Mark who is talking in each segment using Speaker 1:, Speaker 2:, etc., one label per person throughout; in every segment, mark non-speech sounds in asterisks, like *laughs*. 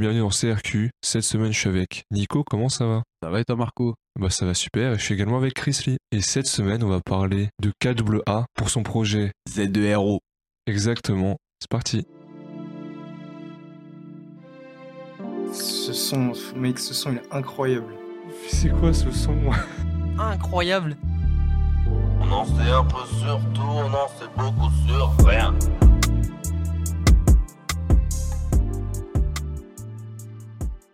Speaker 1: bienvenue dans CRQ. Cette semaine, je suis avec Nico. Comment ça va?
Speaker 2: Ça va et toi, Marco?
Speaker 1: Bah, ça va super. Et je suis également avec Chris Lee. Et cette semaine, on va parler de KAA pour son projet.
Speaker 2: Z2RO.
Speaker 1: Exactement. C'est parti.
Speaker 3: Ce son, mec, ce son il est incroyable.
Speaker 1: C'est quoi ce son?
Speaker 4: Incroyable.
Speaker 5: On en sait un peu sur tout, on en sait beaucoup sur rien.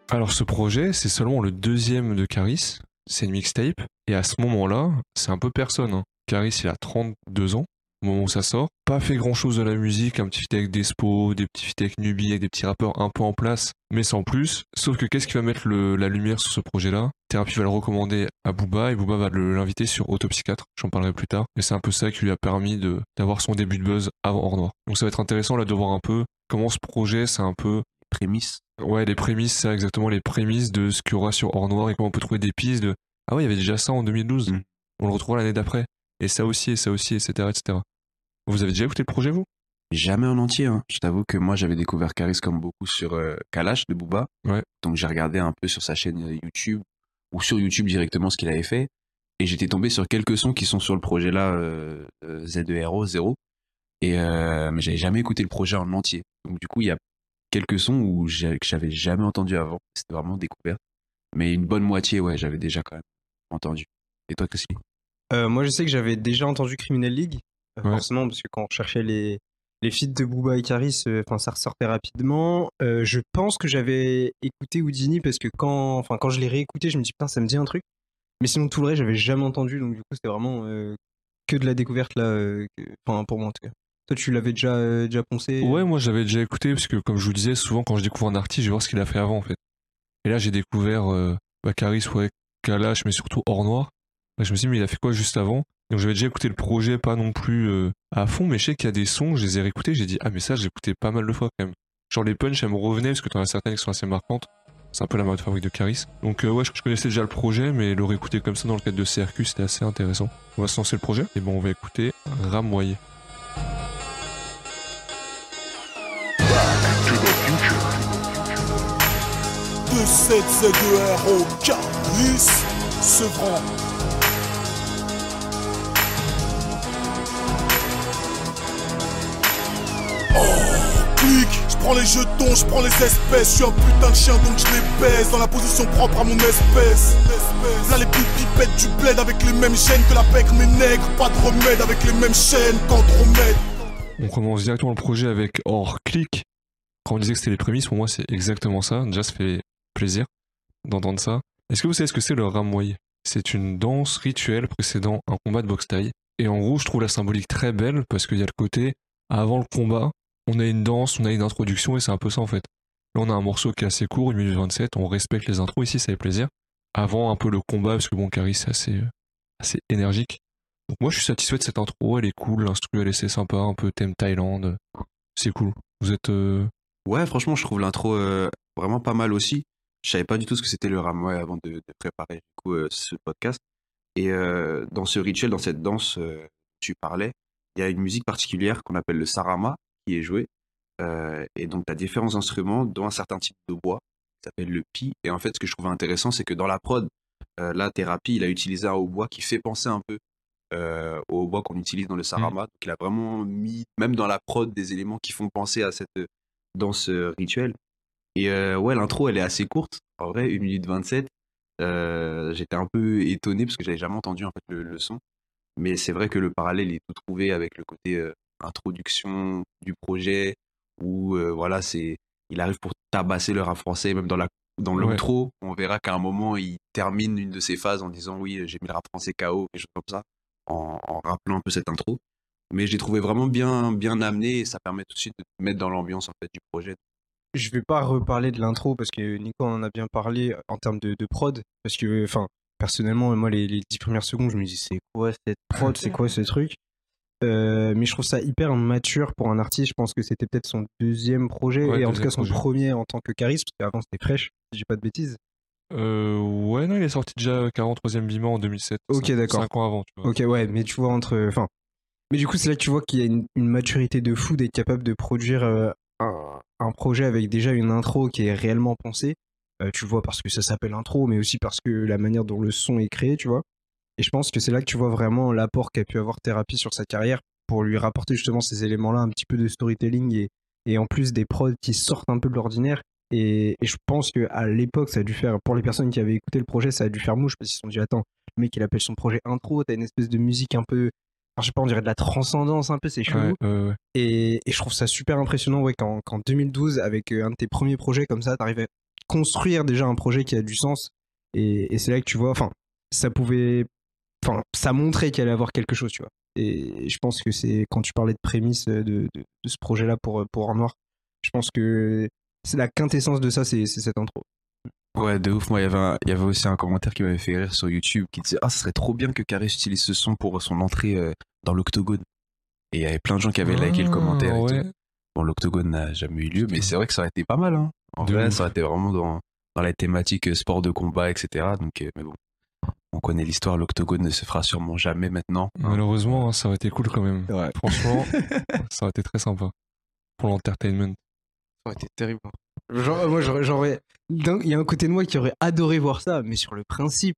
Speaker 1: Alors, ce projet, c'est seulement le deuxième de Caris. C'est une mixtape. Et à ce moment-là, c'est un peu personne. hein. Caris, il a 32 ans au moment où ça sort. Pas fait grand-chose de la musique, un petit feat avec Despo, des petits feats avec Nubi, avec des petits rappeurs un peu en place, mais sans plus. Sauf que qu'est-ce qui va mettre la lumière sur ce projet-là? Thérapie va le recommander à Booba et Booba va l'inviter sur Autopsychiatre. J'en parlerai plus tard. Mais c'est un peu ça qui lui a permis d'avoir son début de buzz avant Hors Noir. Donc ça va être intéressant là de voir un peu comment ce projet, c'est un peu
Speaker 2: Prémisse.
Speaker 1: Ouais, les prémices, c'est exactement les prémices de ce qu'il y aura sur Hors Noir et comment on peut trouver des pistes de Ah ouais, il y avait déjà ça en 2012.
Speaker 2: Mm.
Speaker 1: On le retrouvera l'année d'après. Et ça aussi, et ça aussi, etc., etc. Vous avez déjà écouté le projet, vous?
Speaker 2: Jamais en entier. hein. Je t'avoue que moi, j'avais découvert Caris comme beaucoup sur euh, Kalash de Booba.
Speaker 1: Ouais.
Speaker 2: Donc j'ai regardé un peu sur sa chaîne euh, YouTube ou sur YouTube directement ce qu'il avait fait. Et j'étais tombé sur quelques sons qui sont sur le projet là, euh, euh, Z2RO, 0. Et, euh, mais j'avais jamais écouté le projet en entier. Donc du coup, il y a quelques sons où que j'avais jamais entendu avant. C'était vraiment découvert. Mais une bonne moitié, ouais, j'avais déjà quand même entendu. Et toi, Chrissy
Speaker 3: Euh, moi je sais que j'avais déjà entendu Criminal League, euh,
Speaker 1: Ouais.
Speaker 3: forcément, parce que quand on cherchait les, les feats de Booba et Caris, euh, ça ressortait rapidement. Je pense que j'avais écouté Houdini parce que quand, enfin, quand je l'ai réécouté, je me dis putain, ça me dit un truc. Mais sinon, tout le reste, j'avais jamais entendu, donc du coup, c'était vraiment que de la découverte là, enfin pour moi en tout cas. Toi, tu l'avais déjà, euh, déjà poncé
Speaker 1: Ouais, moi j'avais déjà écouté, parce que comme je vous disais, souvent quand je découvre un artiste, je vais voir ce qu'il a fait avant en fait. Et là, j'ai découvert euh, bah, Caris, ouais, Kalash, mais surtout Hors Noir. Là, je me suis dit, mais il a fait quoi juste avant? Donc j'avais déjà écouté le projet, pas non plus euh, à fond, mais je sais qu'il y a des sons, je les ai réécoutés, j'ai dit, ah, mais ça, j'ai écouté pas mal de fois quand même. Genre les punchs, elles me revenaient, parce que t'en as certaines qui sont assez marquantes. C'est un peu la marque de fabrique de Caris. Donc euh, ouais, je, je connaissais déjà le projet, mais le réécouter comme ça dans le cadre de CRQ, c'était assez intéressant. On va se lancer le projet, et bon, on va écouter Ramoyer.
Speaker 6: De 7 Z2R au Sevran. Oh, clic, je prends les jetons, je prends les espèces, je suis un putain de chien donc je les baisse dans la position propre à mon espèce. Là les petites pipettes du bled avec les mêmes chaînes que la pègre mes nègres, pas de remède avec les mêmes chaînes qu'Andromède.
Speaker 1: On commence directement le projet avec hors clic. Quand on disait que c'était les prémices, pour moi c'est exactement ça. Déjà, ça fait plaisir d'entendre ça. Est-ce que vous savez ce que c'est le ramoyer C'est une danse rituelle précédant un combat de boxe taille. Et en gros, je trouve la symbolique très belle parce qu'il y a le côté avant le combat, on a une danse, on a une introduction et c'est un peu ça en fait. Là, on a un morceau qui est assez court, 1 minute 27, on respecte les intros ici, ça fait plaisir. Avant un peu le combat, parce que bon, Carrie c'est assez, euh, assez énergique. Donc moi je suis satisfait de cette intro, elle est cool, l'instru elle est assez sympa, un peu thème Thaïlande. C'est cool. Vous êtes euh,
Speaker 2: Ouais, franchement, je trouve l'intro euh, vraiment pas mal aussi. Je savais pas du tout ce que c'était le ramway avant de, de préparer du coup, euh, ce podcast. Et euh, dans ce rituel, dans cette danse, euh, tu parlais, il y a une musique particulière qu'on appelle le sarama qui est jouée. Euh, et donc, tu as différents instruments, dont un certain type de bois qui s'appelle le pi. Et en fait, ce que je trouvais intéressant, c'est que dans la prod, la thérapie, il a utilisé un hautbois qui fait penser un peu au hautbois qu'on utilise dans le sarama. Donc, il a vraiment mis, même dans la prod, des éléments qui font penser à cette danse rituelle. Et euh, ouais, l'intro, elle est assez courte. En vrai, 1 minute 27. Euh, J'étais un peu étonné parce que j'avais jamais entendu en fait le, le son. Mais c'est vrai que le parallèle est tout trouvé avec le côté euh, introduction du projet où euh, voilà, c'est il arrive pour tabasser le rap français, même dans la dans
Speaker 1: Ouais.
Speaker 2: on verra qu'à un moment il termine une de ses phases en disant oui, j'ai mis le rap français KO, quelque chose comme ça, en, en rappelant un peu cette intro. Mais je l'ai trouvé vraiment bien bien amené et ça permet tout de suite de te mettre dans l'ambiance en fait du projet.
Speaker 3: Je vais pas reparler de l'intro parce que Nico en a bien parlé en termes de, de prod. Parce que, enfin, personnellement, moi, les, les 10 premières secondes, je me dis, c'est quoi cette prod, c'est quoi ce truc? Euh, Mais je trouve ça hyper mature pour un artiste. Je pense que c'était peut-être son deuxième projet,
Speaker 1: Ouais,
Speaker 3: et en tout cas son
Speaker 1: projet.
Speaker 3: premier en tant que charisme, parce qu'avant c'était fraîche, si j'ai pas de bêtises.
Speaker 1: Euh, ouais, non, il est sorti déjà 43ème Bima en 2007.
Speaker 3: Ok, d'accord.
Speaker 1: Cinq ans avant, tu vois.
Speaker 3: Ok, ouais, mais tu vois, entre. Enfin. Mais du coup, c'est là que tu vois qu'il y a une, une maturité de fou d'être capable de produire euh, un, projet avec déjà une intro qui est réellement pensée. Euh, tu vois parce que ça s'appelle intro, mais aussi parce que la manière dont le son est créé, tu vois. Et je pense que c'est là que tu vois vraiment l'apport qu'a pu avoir Thérapie sur sa carrière pour lui rapporter justement ces éléments-là, un petit peu de storytelling et, et en plus des prods qui sortent un peu de l'ordinaire. Et, et je pense que à l'époque, ça a dû faire, pour les personnes qui avaient écouté le projet, ça a dû faire mouche parce qu'ils se sont dit, attends, le mec il appelle son projet intro, t'as une espèce de musique un peu, je sais pas, on dirait de la transcendance un peu, c'est chelou.
Speaker 1: Ouais, ouais, ouais.
Speaker 3: Et, et je trouve ça super impressionnant ouais, qu'en qu'en 2012, avec euh, un de tes premiers projets comme ça, t'arrives à construire déjà un projet qui a du sens. Et, et c'est là que tu vois, enfin, ça pouvait, enfin, ça montrait qu'il allait avoir quelque chose, tu vois. Et je pense que c'est quand tu parlais de prémisse de, de, de ce projet-là pour, pour Or Noir, je pense que c'est la quintessence de ça, c'est cette intro.
Speaker 2: Ouais, de ouf. Moi, il y avait, un- il y avait aussi un commentaire qui m'avait fait rire sur YouTube qui disait Ah, ça serait trop bien que Caris utilise ce son pour son entrée euh, dans l'octogone. Et il y avait plein de gens qui avaient liké le
Speaker 1: Ah,
Speaker 2: commentaire. et
Speaker 1: ouais.
Speaker 2: tout. Bon, l'octogone n'a jamais eu lieu, mais c'est vrai que ça aurait été pas mal. Hein. En
Speaker 1: De
Speaker 2: vrai,
Speaker 1: ouf.
Speaker 2: ça aurait été vraiment dans, dans la thématique euh, sport de combat, etc. Donc, euh, mais bon, on connaît l'histoire. L'octogone ne se fera sûrement jamais maintenant.
Speaker 1: Malheureusement, hein, ça aurait été cool quand même.
Speaker 2: Ouais.
Speaker 1: Franchement, *laughs* ça aurait été très sympa. Pour l'entertainment.
Speaker 3: Ça aurait été terrible. Genre, moi, j'aurais- Il y a un côté de moi qui aurait adoré voir ça, mais sur le principe,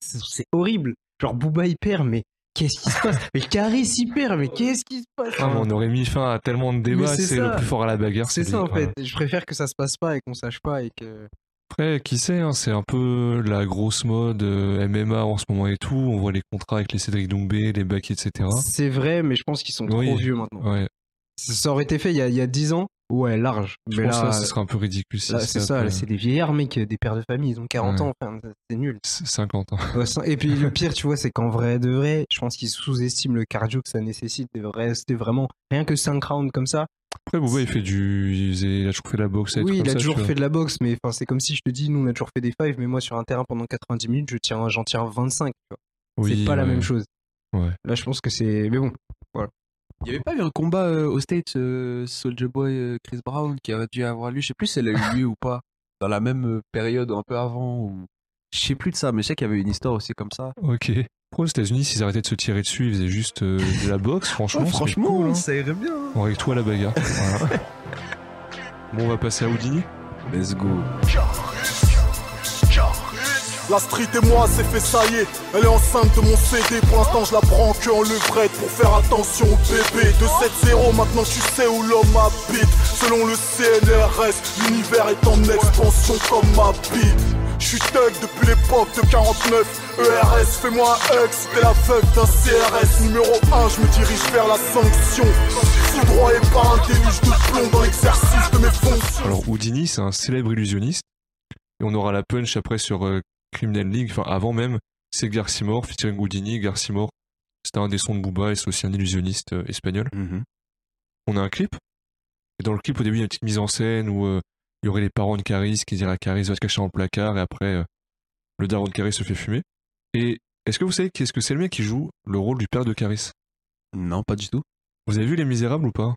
Speaker 3: c'est horrible. Genre, Booba il perd, mais qu'est-ce qui se passe? Mais Caris il perd, mais qu'est-ce qui se passe?
Speaker 1: Ah, on aurait mis fin à tellement de débats,
Speaker 3: c'est
Speaker 1: le plus fort à la bagarre.
Speaker 3: C'est ça
Speaker 1: lui.
Speaker 3: en fait. Je préfère que ça se passe pas et qu'on sache pas et que.
Speaker 1: Après, qui sait, hein, c'est un peu la grosse mode euh, MMA en ce moment et tout. On voit les contrats avec les Cédric Doumbé, les Baki, etc.
Speaker 3: C'est vrai, mais je pense qu'ils sont
Speaker 1: Oui.
Speaker 3: trop vieux maintenant.
Speaker 1: Ouais,
Speaker 3: ça aurait été fait il y a, il y a 10 ans, ouais, large.
Speaker 1: je
Speaker 3: mais
Speaker 1: pense
Speaker 3: là,
Speaker 1: ce serait un peu ridicule. si
Speaker 3: là, c'est ça, là, c'est des vieillards, mec, des pères de famille, ils ont 40
Speaker 1: Ouais.
Speaker 3: ans, enfin, c'est nul.
Speaker 1: c'est 50 ans.
Speaker 3: Et puis le pire, tu vois, c'est qu'en vrai de vrai, je pense qu'ils sous-estiment le cardio que ça nécessite de rester vraiment rien que 5 rounds comme ça.
Speaker 1: Après, Booba, il fait du. Il, a toujours fait de la boxe.
Speaker 3: Oui, il a
Speaker 1: ça,
Speaker 3: toujours fait de la boxe, mais enfin, c'est comme si je te dis, nous on a toujours fait des fives, mais moi sur un terrain pendant 90 minutes, je tiens, j'en tiens 25. tu vois.
Speaker 1: Oui,
Speaker 3: c'est pas la même chose.
Speaker 1: Ouais.
Speaker 3: Là, je pense que c'est. Mais bon,
Speaker 2: Il y avait pas eu un combat euh, aux States, euh, Soldier Boy, euh, Chris Brown, qui aurait dû avoir lieu? Je sais plus si elle a eu lieu ou pas. Dans la même euh, période, un peu avant. Ou... Je sais plus de ça, mais je sais qu'il y avait une histoire aussi comme ça.
Speaker 1: Ok. Pour aux États-Unis, s'ils arrêtaient de se tirer dessus, ils faisaient juste de la boxe, *laughs* franchement. serait cool, hein.
Speaker 2: ça irait bien.
Speaker 1: On avec toi à la bagarre. *laughs* Voilà. bon, on va passer à Houdini.
Speaker 2: Let's go.
Speaker 6: La street et moi, c'est fait, ça y est. Elle est enceinte de mon CD. Pour l'instant, je la prends que en levrette pour faire attention au bébé. De 7-0, maintenant tu sais où l'homme habite. Selon le CNRS, l'univers est en expansion comme ma bite. Je suis thug depuis l'époque de 49 ERS, fais-moi un si t'es la veuve d'un CRS Numéro 1, je me dirige vers la sanction Foudroyé par un déluge de plomb dans l'exercice de mes fonctions
Speaker 1: Alors, Houdini, c'est un célèbre illusionniste. Et on aura la punch après sur euh, Criminal League, enfin avant même. C'est Garcimore, featuring Houdini. Garcimore, c'était un des sons de Booba et c'est aussi un illusionniste euh, espagnol.
Speaker 2: Mhm.
Speaker 1: On a un clip. Et dans le clip, au début, il y a une petite mise en scène où euh, il y aurait les parents de Caris qui diraient à Caris va te cacher dans le placard et après, euh, le daron de Caris se fait fumer. Et est-ce que vous savez qu'est-ce que c'est le mec qui joue le rôle du père de Caris?
Speaker 2: Non, pas du tout.
Speaker 1: Vous avez vu Les Misérables ou pas?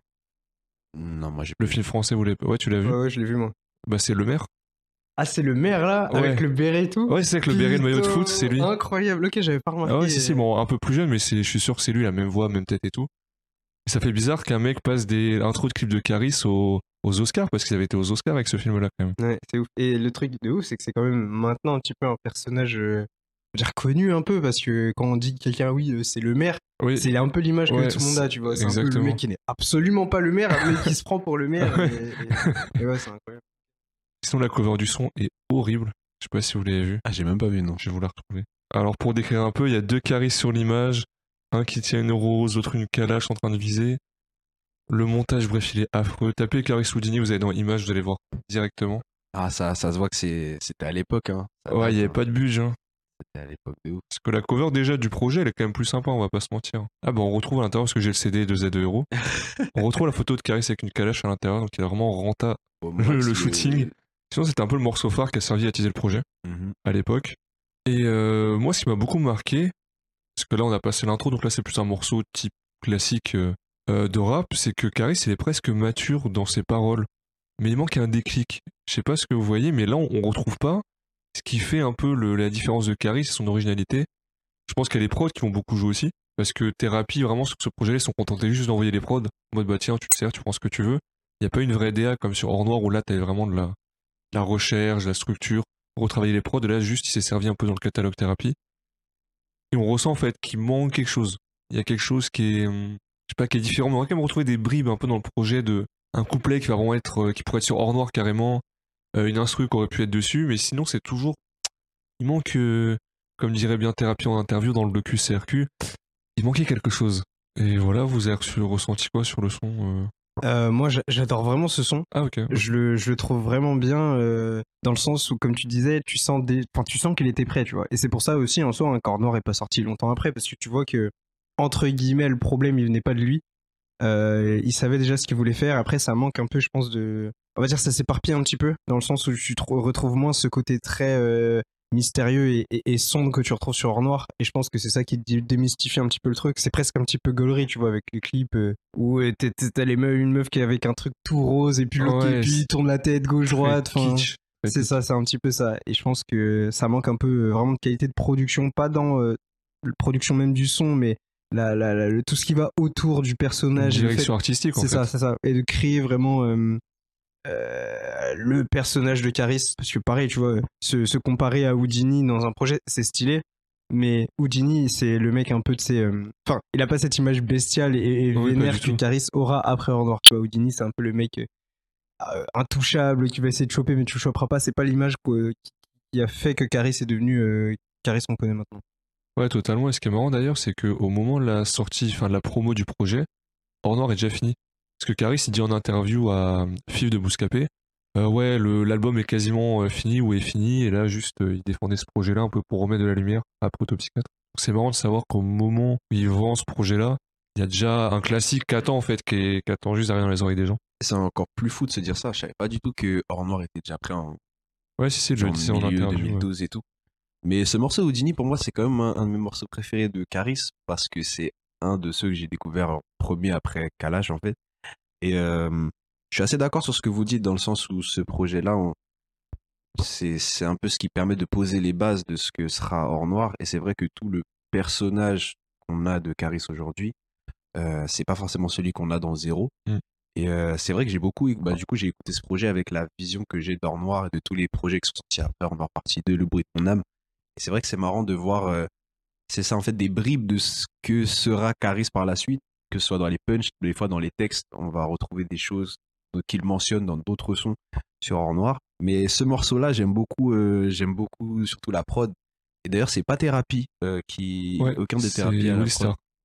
Speaker 2: Non, moi j'ai
Speaker 1: Le film français, vous l'avez Ouais, tu l'as vu?
Speaker 3: Ouais, ouais, je l'ai vu moi.
Speaker 1: Bah, c'est le maire.
Speaker 3: Ah, c'est le maire là,
Speaker 1: Ouais.
Speaker 3: avec le béret et tout
Speaker 1: Ouais, c'est avec le béret, le maillot de foot, c'est lui.
Speaker 3: Incroyable, ok, j'avais pas remarqué.
Speaker 1: Ah ouais, si, si, bon, un peu plus jeune, mais je suis sûr que c'est lui, la même voix, même tête et tout. Et ça fait bizarre qu'un mec passe des intros de clips de Caris aux, aux Oscars, parce qu'ils avaient été aux Oscars avec ce film-là, quand même.
Speaker 3: Ouais, c'est ouf. Et le truc de ouf, c'est que c'est quand même maintenant un petit peu un personnage, euh, je veux dire, connu un peu, parce que quand on dit que quelqu'un, oui, euh, c'est le maire,
Speaker 1: Oui,
Speaker 3: c'est un peu l'image
Speaker 1: Ouais,
Speaker 3: que tout le monde a, tu vois. C'est un peu le mec qui n'est absolument pas le maire, mais qui se prend pour le maire. *laughs*
Speaker 1: Ouais.
Speaker 3: Et, et- et ouais, c'est incroyable.
Speaker 1: Sinon la cover du son est horrible. Je sais pas si vous l'avez vu.
Speaker 2: Ah, j'ai même pas vu, non.
Speaker 1: Je vais vous la retrouver. Alors, pour décrire un peu, il y a deux Caris sur l'image. Un qui tient une rose, l'autre une calache en train de viser. Le montage, bref, il est affreux. Tapez Caris Houdini, vous allez dans Images, vous allez voir directement.
Speaker 2: Ah, ça, ça se voit que c'est- c'était à l'époque. Hein. Ça
Speaker 1: Ouais, il y avait
Speaker 2: hein.
Speaker 1: pas de budget. hein.
Speaker 2: C'était à l'époque de ouf.
Speaker 1: Parce que la cover déjà du projet, elle est quand même plus sympa, on va pas se mentir. Ah bah on retrouve à l'intérieur, parce que j'ai le CD de Z2 Euro, *laughs* on retrouve la photo de Caris avec une calache à l'intérieur, donc il est vraiment renta. Le- shooting. Sinon c'était un peu le morceau phare qui a servi à teaser le projet
Speaker 2: Mhm.
Speaker 1: à l'époque. Et euh, moi ce qui m'a beaucoup marqué, parce que là on a passé l'intro, donc là c'est plus un morceau type classique euh, euh, de rap, c'est que Caris il est presque mature dans ses paroles. Mais il manque un déclic. Je sais pas ce que vous voyez, mais là on, on retrouve pas ce qui fait un peu le- la différence de Caris et son originalité. Je pense qu'il y a les prods qui vont beaucoup jouer aussi. Parce que Thérapie, vraiment, sur ce projet-là, ils sont contentés juste d'envoyer les prods. En mode, bah tiens, tu te sers, tu prends ce que tu veux. Il n'y a pas une vraie DA comme sur Hors Noir où là, tu vraiment de la, la recherche, la structure, retravailler les prods. Là, juste, il s'est servi un peu dans le catalogue thérapie. Et on ressent en fait qu'il manque quelque chose. Il y a quelque chose qui est, hum, je sais pas, qui est différent. On va quand même retrouver des bribes un peu dans le projet de un couplet qui euh, pourrait être sur Hors Noir carrément, euh, une instru qui aurait pu être dessus. Mais sinon, c'est toujours, il manque, euh, comme dirait bien Thérapie en interview dans le docu CRQ, il manquait quelque chose. Et voilà, vous avez ressenti quoi sur le son euh
Speaker 3: moi, j'a- j'adore vraiment ce son.
Speaker 1: Ah ok.
Speaker 3: Je le, je le trouve vraiment bien euh, dans le sens où, comme tu disais, tu sens, des... enfin, tu sens qu'il était prêt, tu vois. Et c'est pour ça aussi, en soi, un corps noir est pas sorti longtemps après, parce que tu vois que, entre guillemets, le problème, il venait pas de lui. Euh, il savait déjà ce qu'il voulait faire. Après, ça manque un peu, je pense, de. On va dire, ça s'éparpille un petit peu, dans le sens où tu retrouves moins ce côté très mystérieux et, et- et sombre que tu retrouves sur Hors Noir. Et je pense que c'est ça qui dé- démystifie un petit peu le truc. C'est presque un petit peu gaulerie, tu vois, avec les clips euh, où euh, t'as les meufs, une meuf qui est avec un truc tout rose et puis l'autre qui-
Speaker 1: Ouais, c'est
Speaker 3: tourne la tête gauche-droite. C'est ça, c'est un petit peu ça. Et je pense que ça manque un peu euh, vraiment de qualité de production, pas dans euh, la production même du son, mais la, la- la- le- tout ce qui va autour du personnage. fait-
Speaker 1: Direction artistique en
Speaker 3: c'est
Speaker 1: fait.
Speaker 3: ça, c'est ça. Et de créer vraiment euh, euh, le personnage de Caris. Parce que pareil, tu vois, se, se comparer à Houdini dans un projet, c'est stylé. Mais Houdini, c'est le mec un peu de ses. euh, Enfin, il a pas cette image bestiale et, et
Speaker 1: Oui,
Speaker 3: vénère que. Caris aura après Hors Noir. Tu vois, Houdini, c'est un peu le mec euh, euh, intouchable qui va essayer de choper, mais tu le choperas pas. C'est pas l'image qui, a fait que Caris est devenu Caris qu'on connaît maintenant.
Speaker 1: Ouais, totalement. Et ce qui est marrant d'ailleurs, c'est qu'au moment de la sortie, enfin de la promo du projet, Hors Noir est déjà fini. Parce que Caris, il dit en interview à Fif de Bouscapé, euh, ouais, l'album est quasiment euh, fini ou est fini, et là, juste, euh, il défendait ce projet-là un peu pour remettre de la lumière à Protopsychiatre. C'est marrant de savoir qu'au moment où il vend ce projet-là, il y a déjà un classique qui attend en fait, qui, attend juste derrière les oreilles des gens.
Speaker 2: C'est encore plus fou de se dire ça. Je savais pas du tout que Hors Noir était déjà prêt en
Speaker 1: Ouais, si, si, je le
Speaker 2: genre
Speaker 1: disais en
Speaker 2: milieu
Speaker 1: interview. ouais.
Speaker 2: 2012 et tout. Mais ce morceau Houdini, pour moi, c'est quand même un, un de mes morceaux préférés de Caris parce que c'est un de ceux que j'ai découvert en premier après Kalash, en fait. Et euh, je suis assez d'accord sur ce que vous dites dans le sens où ce projet-là, on- c'est un peu ce qui permet de poser les bases de ce que sera Hors Noir. Et c'est vrai que tout le personnage qu'on a de Caris aujourd'hui, euh, c'est pas forcément celui qu'on a dans Zéro.
Speaker 1: Mm.
Speaker 2: Et euh, c'est vrai que j'ai beaucoup, bah, du coup, j'ai écouté ce projet avec la vision que j'ai d'Or Noir et de tous les projets qui sont sortis après Or Noir partie 2, Le bruit de mon âme. Et c'est vrai que c'est marrant de voir, euh, c'est ça en fait, des bribes de ce que sera Caris par la suite, que ce soit dans les punchs, des fois dans les textes, on va retrouver des choses qu'il mentionne dans d'autres sons sur Or Noir. Mais ce morceau-là, j'aime beaucoup, euh, j'aime beaucoup surtout la prod. Et d'ailleurs, c'est pas Thérapie euh, qui,
Speaker 1: Ouais,
Speaker 2: aucun des thérapies.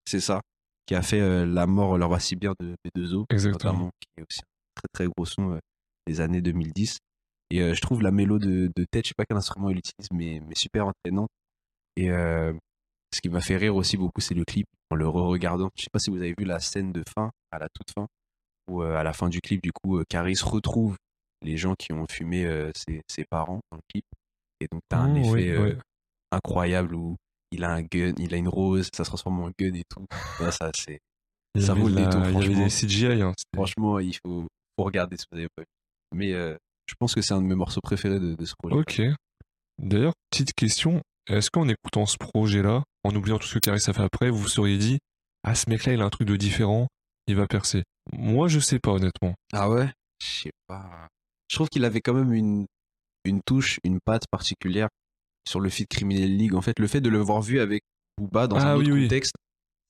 Speaker 2: C'est ça, qui a fait euh, La mort leur va si bien de B2O,
Speaker 1: Exactement.
Speaker 2: notamment, qui est aussi un très très gros son des années 2010. Et je trouve la mélo de, de tête, je sais pas quel instrument il utilise, mais, mais super entraînante. Et ce qui m'a fait rire aussi beaucoup, c'est le clip, en le re-regardant. Je sais pas si vous avez vu la scène de fin, à la toute fin, où euh, à la fin du clip, du coup, euh, Caris retrouve les gens qui ont fumé euh, ses, ses parents dans le clip. Et donc, t'as un
Speaker 1: Oh,
Speaker 2: effet
Speaker 1: oui,
Speaker 2: euh, incroyable où il a un gun, il a une rose, ça se transforme en gun et tout. *laughs* Ça, c'est, ça vaut le détour,
Speaker 1: Il y avait des CGI. Hein,
Speaker 2: franchement, il faut, faut regarder si vous avez pas vu. Mais je pense que c'est un de mes morceaux préférés de, de ce projet.
Speaker 1: Ok. D'ailleurs, petite question. Est-ce qu'en écoutant ce projet-là, en oubliant tout ce que Caris a fait après, vous vous seriez dit Ah, ce mec-là, il a un truc de différent, il va percer Moi, je sais pas, honnêtement.
Speaker 2: Ah ouais? Je sais pas. Je trouve qu'il avait quand même une, une touche, une patte particulière sur le feat Criminal League. En fait, le fait de le voir vu avec Booba dans
Speaker 1: Ah
Speaker 2: un autre
Speaker 1: oui, oui.
Speaker 2: contexte,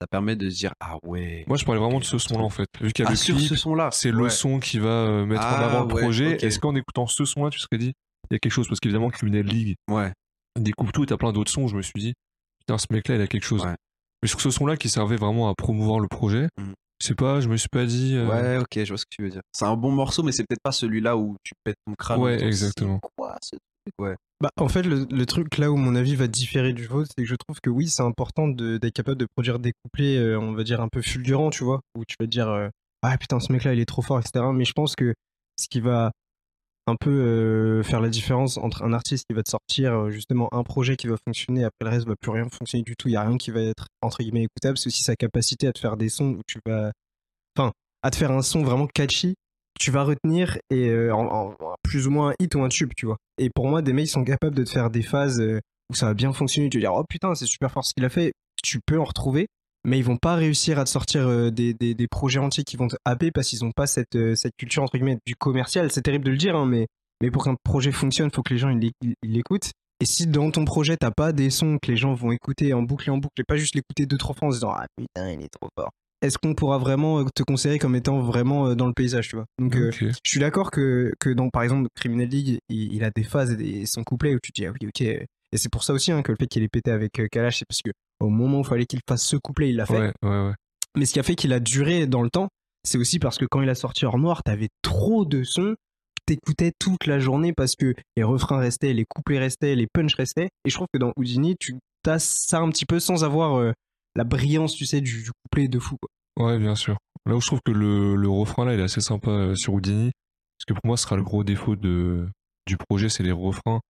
Speaker 2: ça permet de se dire Ah ouais.
Speaker 1: Moi, je parlais vraiment de ce son-là, en fait. Vu qu'il y a
Speaker 2: Ah, sur
Speaker 1: clip,
Speaker 2: ce son-là
Speaker 1: c'est le son qui va euh, mettre en
Speaker 2: Ah,
Speaker 1: avant le
Speaker 2: ouais,
Speaker 1: projet. Est-ce qu'en écoutant ce son-là, tu serais dit Il y a quelque chose Parce qu'évidemment, Criminal League
Speaker 2: Ouais.
Speaker 1: Il découvre tout et t'as plein d'autres sons. Je me suis dit Putain, ce mec-là, il a quelque chose.
Speaker 2: Ouais.
Speaker 1: Mais sur ce son-là qui servait vraiment à promouvoir le projet,
Speaker 2: Mhm.
Speaker 1: je sais pas, je me suis pas dit. euh,
Speaker 2: Ouais, ok, je vois ce que tu veux dire. C'est un bon morceau, mais c'est peut-être pas celui-là où tu pètes ton crâne.
Speaker 1: Ouais, exactement.
Speaker 2: C'est quoi ce truc? Ouais.
Speaker 3: Bah, en fait, le, le truc là où mon avis va différer du vôtre, c'est que je trouve que oui, c'est important de- d'être capable de produire des couplets, euh, on va dire, un peu fulgurants, tu vois, où tu vas dire, euh, ah putain, ce mec-là, il est trop fort, etc. Mais je pense que ce qui va un peu euh, faire la différence entre un artiste qui va te sortir euh, justement un projet qui va fonctionner, après le reste va plus rien fonctionner du tout, il y a rien qui va être entre guillemets écoutable, c'est aussi sa capacité à te faire des sons où tu vas, enfin, à te faire un son vraiment catchy tu vas retenir et euh, plus ou moins un hit ou un tube, tu vois. Et pour moi, des mecs sont capables de te faire des phases où ça va bien fonctionner, tu vas dire oh putain, c'est super fort ce qu'il a fait, tu peux en retrouver, mais ils vont pas réussir à te sortir euh, des, des, des projets entiers qui vont te happer parce qu'ils ont pas cette, euh, cette culture entre guillemets du commercial. C'est terrible de le dire, hein, mais, mais pour qu'un projet fonctionne, faut que les gens ils l'écoutent. Et si dans ton projet t'as pas des sons que les gens vont écouter en boucle et en boucle, et pas juste l'écouter deux trois fois en se disant ah putain il est trop fort. Est-ce qu'on pourra vraiment euh, te considérer comme étant vraiment dans le paysage, tu vois? Donc euh, je suis d'accord que, que dans, par exemple, Criminal League, il, il a des phases et des- son couplet où tu te dis, ah oui, ok. Et c'est pour ça aussi hein, que le fait qu'il ait pété avec Kalash, c'est parce que au moment où il fallait qu'il fasse ce couplet, il l'a fait.
Speaker 1: Ouais, ouais, ouais.
Speaker 3: Mais ce qui a fait qu'il a duré dans le temps, c'est aussi parce que quand il a sorti Hors Noir, t'avais trop de sons, t'écoutais toute la journée parce que les refrains restaient, les couplets restaient, les punchs restaient. Et je trouve que dans Houdini, tu as ça un petit peu sans avoir euh, la brillance, tu sais, du, du couplet de fou. Quoi.
Speaker 1: Ouais, bien sûr. Là où je trouve que le, le refrain là, il est assez sympa euh, sur Houdini, parce que pour moi, ce sera le gros défaut de, du projet, c'est les refrains.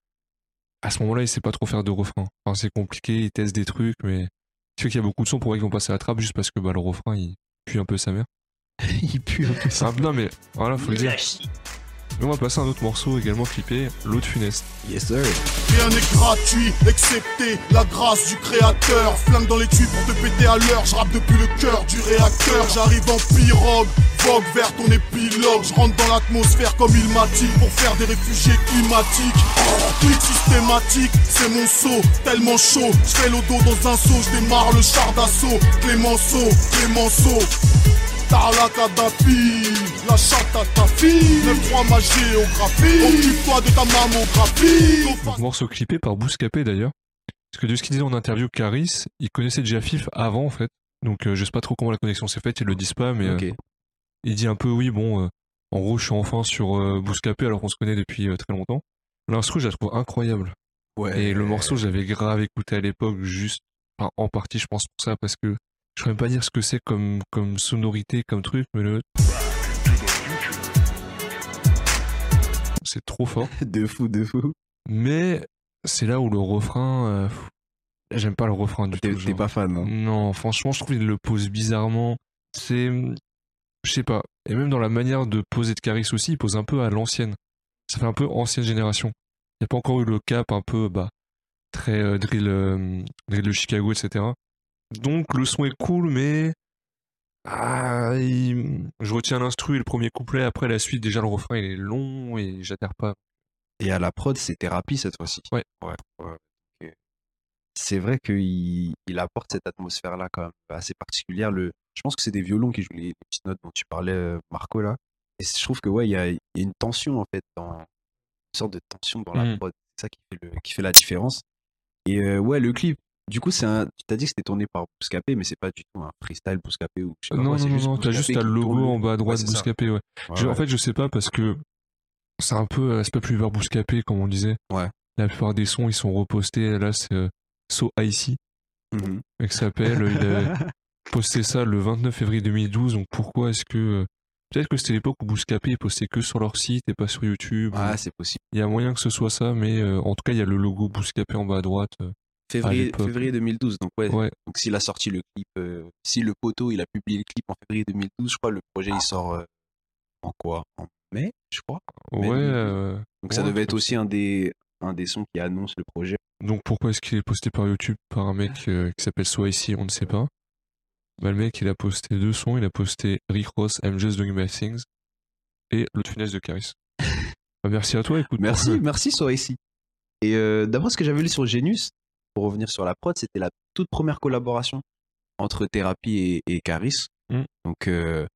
Speaker 1: À ce moment-là, il sait pas trop faire de refrains. Enfin, c'est compliqué, il teste des trucs, mais tu sais qu'il y a beaucoup de sons pour eux qui vont passer à la trappe juste parce que bah, le refrain, il pue un peu sa mère. *laughs*
Speaker 3: il pue un peu
Speaker 1: Ah, non, mais voilà, faut le dire. Mais on va passer à un autre morceau également clippé, L'autre funeste.
Speaker 2: Yes, sir.
Speaker 6: Rien n'est gratuit, excepté la grâce du créateur. Flingue dans les tuyaux pour te péter à l'heure. Je rappe depuis le cœur du réacteur. J'arrive en pirogue, vogue vers ton épilogue. Je rentre dans l'atmosphère comme il m'attire pour faire des réfugiés climatiques. Clic systématique, c'est mon saut, tellement chaud. Je fais le dos dans un saut, je démarre le char d'assaut. Clémenceau, Clémenceau. Tarla Kadhafi, la chatte à ta fille 9-3 ma géographie Occupe-toi de ta mammographie
Speaker 1: Donc, morceau clippé par Bouscapé d'ailleurs. Parce que de ce qu'il disait en interview, Caris, il connaissait déjà Fif avant en fait. Donc euh, je sais pas trop comment la connexion s'est faite, ils le disent pas, mais euh,
Speaker 2: Ok.
Speaker 1: il dit un peu oui, bon, euh, en gros, je suis enfin sur euh, Bouscapé alors qu'on se connaît depuis euh, très longtemps. L'instru, je la trouve incroyable.
Speaker 2: Ouais.
Speaker 1: Et le morceau, j'avais grave écouté à l'époque, juste, enfin, en partie, je pense pour ça, parce que je ne même pas dire ce que c'est comme, comme sonorité, comme truc, mais le. C'est trop fort. *laughs*
Speaker 2: de fou, de fou.
Speaker 1: Mais c'est là où le refrain. euh, J'aime pas le refrain du tout.
Speaker 2: t'es pas fan, hein
Speaker 1: Non, franchement, je trouve qu'il le pose bizarrement. C'est. Je sais pas. Et même dans la manière de poser de Caris aussi, il pose un peu à l'ancienne. Ça fait un peu ancienne génération. Il n'y a pas encore eu le cap un peu, bah, très euh, drill, euh, drill de Chicago, etc. Donc le son est cool, mais. Ah, il- je retiens l'instru et le premier couplet. Après, la suite, déjà, le refrain, il est long et j'adhère pas.
Speaker 2: Et à la prod, c'est thérapie cette fois-ci.
Speaker 1: Ouais.
Speaker 2: ouais, ouais. Ok. C'est vrai qu'il il apporte cette atmosphère-là quand même assez particulière. Le, je pense que c'est des violons qui jouent les, petites notes dont tu parlais, euh, Marco, là. Et je trouve que ouais, il y a, il y a une tension en fait, dans, une sorte de tension dans la
Speaker 1: Mhm.
Speaker 2: prod. C'est ça qui fait, le, qui fait la différence. Et euh, ouais, le clip. Du coup, c'est un. Tu t'as dit que c'était tourné par Bouscapé, mais c'est pas du tout un freestyle Bouscapé ou je sais pas
Speaker 1: Non,
Speaker 2: quoi,
Speaker 1: non, non, t'as juste le
Speaker 2: tourne
Speaker 1: logo en bas à droite,
Speaker 2: Ouais.
Speaker 1: Bouscapé, ouais.
Speaker 2: Ouais,
Speaker 1: Je-
Speaker 2: ouais.
Speaker 1: En fait, je sais pas parce que c'est un peu, euh, c'est pas plus vers Bouscapé comme on disait.
Speaker 2: Ouais.
Speaker 1: La plupart des sons, ils sont repostés. Là, c'est euh, So Icy,
Speaker 2: Mhm.
Speaker 1: mec s'appelle. il a *laughs* posté ça le 29 février 2012. Donc pourquoi est-ce que euh, peut-être que c'était l'époque où Bouscapé ils postaient que sur leur site et pas sur YouTube. ou-
Speaker 2: Ah, c'est possible.
Speaker 1: Il y a moyen que ce soit ça, mais euh, en tout cas, il y a le logo Bouscapé en bas à droite. euh.
Speaker 2: Février, février 2012, donc ouais.
Speaker 1: Ouais.
Speaker 2: Donc s'il a sorti le clip, euh, si le poteau il a publié le clip en février 2012, je crois le projet il sort euh, en quoi? En mai, je crois.
Speaker 1: Ouais. euh,
Speaker 2: Donc ça devait être aussi un des un des sons qui annonce le projet.
Speaker 1: Donc pourquoi est-ce qu'il est posté par YouTube par un mec qui s'appelle So Icy On ne sait pas. Bah, le mec, il a posté deux sons. Il a posté Rick Ross, I'm Just Doing My Things et L'autre funeste de Caris. Bah, *laughs* merci à toi, écoute.
Speaker 2: Merci, *laughs* merci soit ici. Et d'après ce que j'avais lu sur Genius, pour revenir sur la prod, c'était la toute première collaboration entre Thérapie et, et Caris.
Speaker 1: Mm.
Speaker 2: Donc euh,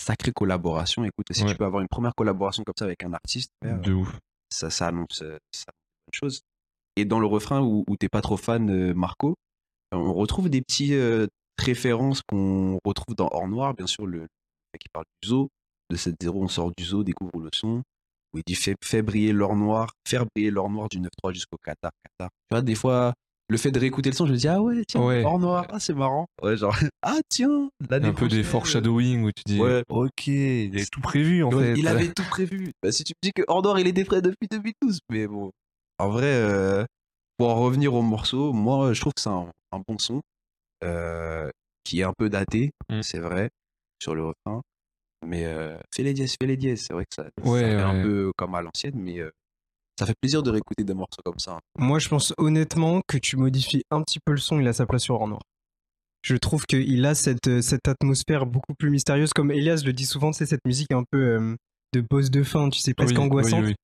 Speaker 2: sacrée collaboration. Écoute, si
Speaker 1: Ouais.
Speaker 2: tu peux avoir une première collaboration comme ça avec un artiste, euh,
Speaker 1: De ouf.
Speaker 2: ça, ça annonce euh, ça une chose. Et dans le refrain où, où t'es pas trop fan, euh, Marco, on retrouve des petits références qu'on retrouve dans Hors Noir, bien sûr, le qui parle du zoo, de 7-0, on sort du zoo, découvre le son, où il dit fait, fait briller l'or noir, faire briller l'or noir du 9-3 jusqu'au Qatar, Qatar. Tu vois, des fois, le fait de réécouter le son, je me dis, ah ouais, tiens,
Speaker 1: Ouais.
Speaker 2: Hors Noir, ah, c'est marrant. Ouais, genre, *laughs* ah tiens, l'année
Speaker 1: Un peu des foreshadowing où tu dis
Speaker 2: Ouais.
Speaker 1: Ok, il avait tout prévu en
Speaker 2: Ouais,
Speaker 1: fait.
Speaker 2: Il avait *laughs* tout prévu. Bah, si tu me dis que Hors Noir, il était prêt depuis 2012. Mais bon, en vrai, euh, pour en revenir au morceau, moi, je trouve que c'est un, un bon son euh, qui est un peu daté,
Speaker 1: Mm.
Speaker 2: c'est vrai, sur le refrain. Mais euh, fais les dièses, fais les dièses. C'est vrai que ça, ça
Speaker 1: Ouais,
Speaker 2: fait un peu comme à l'ancienne, mais euh, ça fait plaisir de réécouter des morceaux comme ça.
Speaker 3: Moi, je pense honnêtement que tu modifies un petit peu le son, il a sa place sur Hors Noir. Je trouve qu'il a cette, euh, cette atmosphère beaucoup plus mystérieuse. Comme Elias le dit souvent, c'est cette musique un peu euh, de boss de fin, tu sais, presque
Speaker 1: Oui,
Speaker 3: angoissante.
Speaker 1: oui, oui.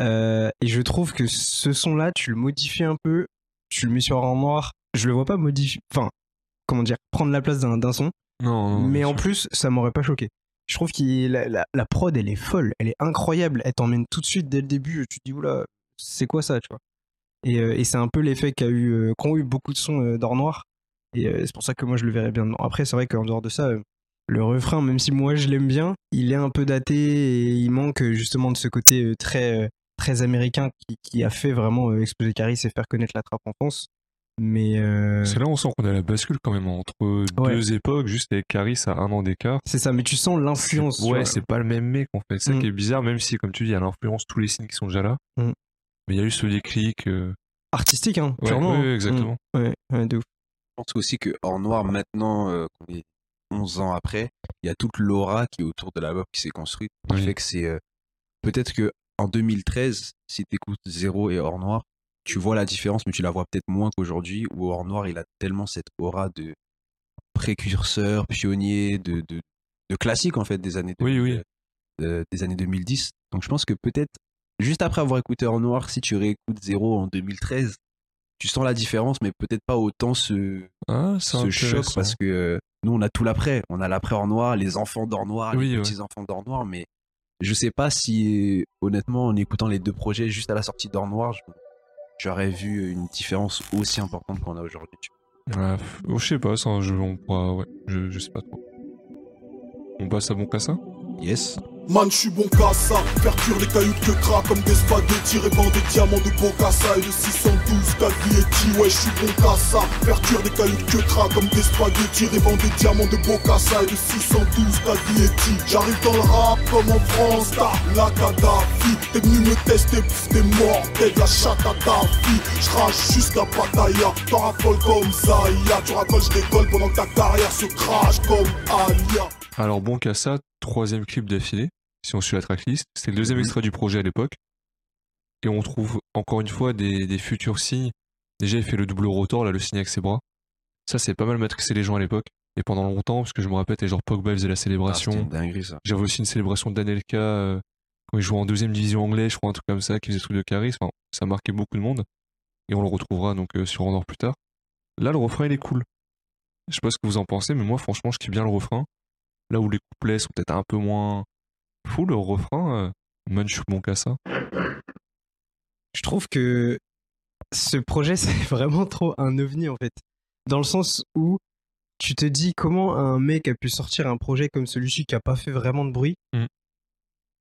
Speaker 3: Euh, et je trouve que ce son-là, tu le modifies un peu, tu le mets sur en noir. Je le vois pas modifier, enfin, comment dire, prendre la place d'un son.
Speaker 1: Non, non,
Speaker 3: mais en
Speaker 1: sûr.
Speaker 3: plus, ça m'aurait pas choqué. Je trouve que la, prod, elle est folle, elle est incroyable. Elle t'emmène tout de suite dès le début. Tu te dis, oula, c'est quoi ça, tu vois? Et, euh, c'est un peu l'effet qu'a eu, euh, qu'ont eu beaucoup de sons euh, d'or noir. Et c'est pour ça que moi, je le verrais bien. Après, c'est vrai qu'en dehors de ça, le refrain, même si moi, je l'aime bien, il est un peu daté et il manque justement de ce côté très, très américain qui, a fait vraiment exploser Caris et faire connaître la trappe en France. Mais euh,
Speaker 1: C'est là où on sent qu'on a la bascule quand même entre
Speaker 3: Ouais.
Speaker 1: deux époques, juste avec Caris à un an d'écart.
Speaker 3: c'est ça, mais tu sens l'influence.
Speaker 1: Ouais, c'est pas le même mec en fait. C'est ça
Speaker 3: Mm.
Speaker 1: qui est bizarre, même si, comme tu dis, il y a l'influence, tous les signes qui sont déjà là.
Speaker 3: Mm.
Speaker 1: Mais il y a eu ce déclic. euh,
Speaker 3: artistique, hein,
Speaker 1: Ouais,
Speaker 3: purement.
Speaker 1: ouais, exactement.
Speaker 3: Mm. Ouais, ouais, de ouf.
Speaker 2: Je pense aussi que Hors Noir, maintenant, euh, qu'on est 11 ans après, il y a toute l'aura qui est autour de l'album qui s'est construite. Qui
Speaker 1: Oui.
Speaker 2: fait que c'est. euh, peut-être que en 2013, si tu écoutes Zéro et Hors Noir, tu vois la différence, mais tu la vois peut-être moins qu'aujourd'hui, où Hors Noir, il a tellement cette aura de précurseur, pionnier, de, de, de classique, en fait, des années,
Speaker 1: Oui,
Speaker 2: 2000,
Speaker 1: oui.
Speaker 2: euh, des années 2010. Donc je pense que peut-être, juste après avoir écouté Hors Noir, si tu réécoutes Zéro en 2013, tu sens la différence, mais peut-être pas autant ce,
Speaker 1: Ah,
Speaker 2: ce choc parce que euh, nous on a tout l'après on a l'après en noir les enfants d'or noir
Speaker 1: Oui,
Speaker 2: les
Speaker 1: ouais.
Speaker 2: petits enfants d'or noir mais je sais pas si honnêtement en écoutant les deux projets juste à la sortie d'or noir je- j'aurais vu une différence aussi importante qu'on a aujourd'hui
Speaker 1: Ouais, oh, je sais pas, ça, je, on pourra- je, je sais pas trop. On passe à bon cassa
Speaker 2: vois. Yes
Speaker 6: Man, je suis bon qu'à ça. Faire cuire les cailloux que craque comme des spaghettis. Répand des diamants de Bocassa et de 612 Caglietti. Ouais, je suis bon qu'à ça. Faire cuire des cailloux que craque comme des spaghettis. Répand des diamants de Bocassa et de 612 Caglietti. J'arrive dans le rap comme en France. T'as la Kadhafi. T'es venu me tester, pff, t'es mort. T'es de la chatte à ta fille. Je rage jusqu'à Pattaya. T'en raffoles comme Zaya. Tu racoles, je décolle pendant que ta carrière se crache comme Alia.
Speaker 1: Alors, bon cassa, troisième clip d'affilée, si on suit la tracklist. C'était le deuxième
Speaker 2: Mhm.
Speaker 1: extrait du projet à l'époque. Et on trouve encore une fois des, des futurs signes. Déjà, il fait le double rotor, là, le signe avec ses bras. Ça, c'est pas mal matrixé les gens à l'époque. Et pendant longtemps, parce que je me rappelle, t'es genre Pogba faisait la
Speaker 2: Ah,
Speaker 1: célébration. J'avais aussi une célébration d'Anelka euh, quand il jouait en deuxième division anglaise, je crois, un truc comme ça, qui faisait des trucs de charisme. Enfin, ça marquait beaucoup de monde. Et on le retrouvera donc euh, sur Honor plus tard. Là, le refrain, il est cool. Je sais pas ce que vous en pensez, mais moi, franchement, je kiffe bien le refrain. Là où les couplets sont peut-être un peu moins fou, le refrain, euh, suis bon qu'à ça.
Speaker 3: je trouve que ce projet, *laughs* c'est vraiment trop un ovni en fait. Dans le sens où tu te dis comment un mec a pu sortir un projet comme celui-ci qui a pas fait vraiment de bruit
Speaker 1: Mm.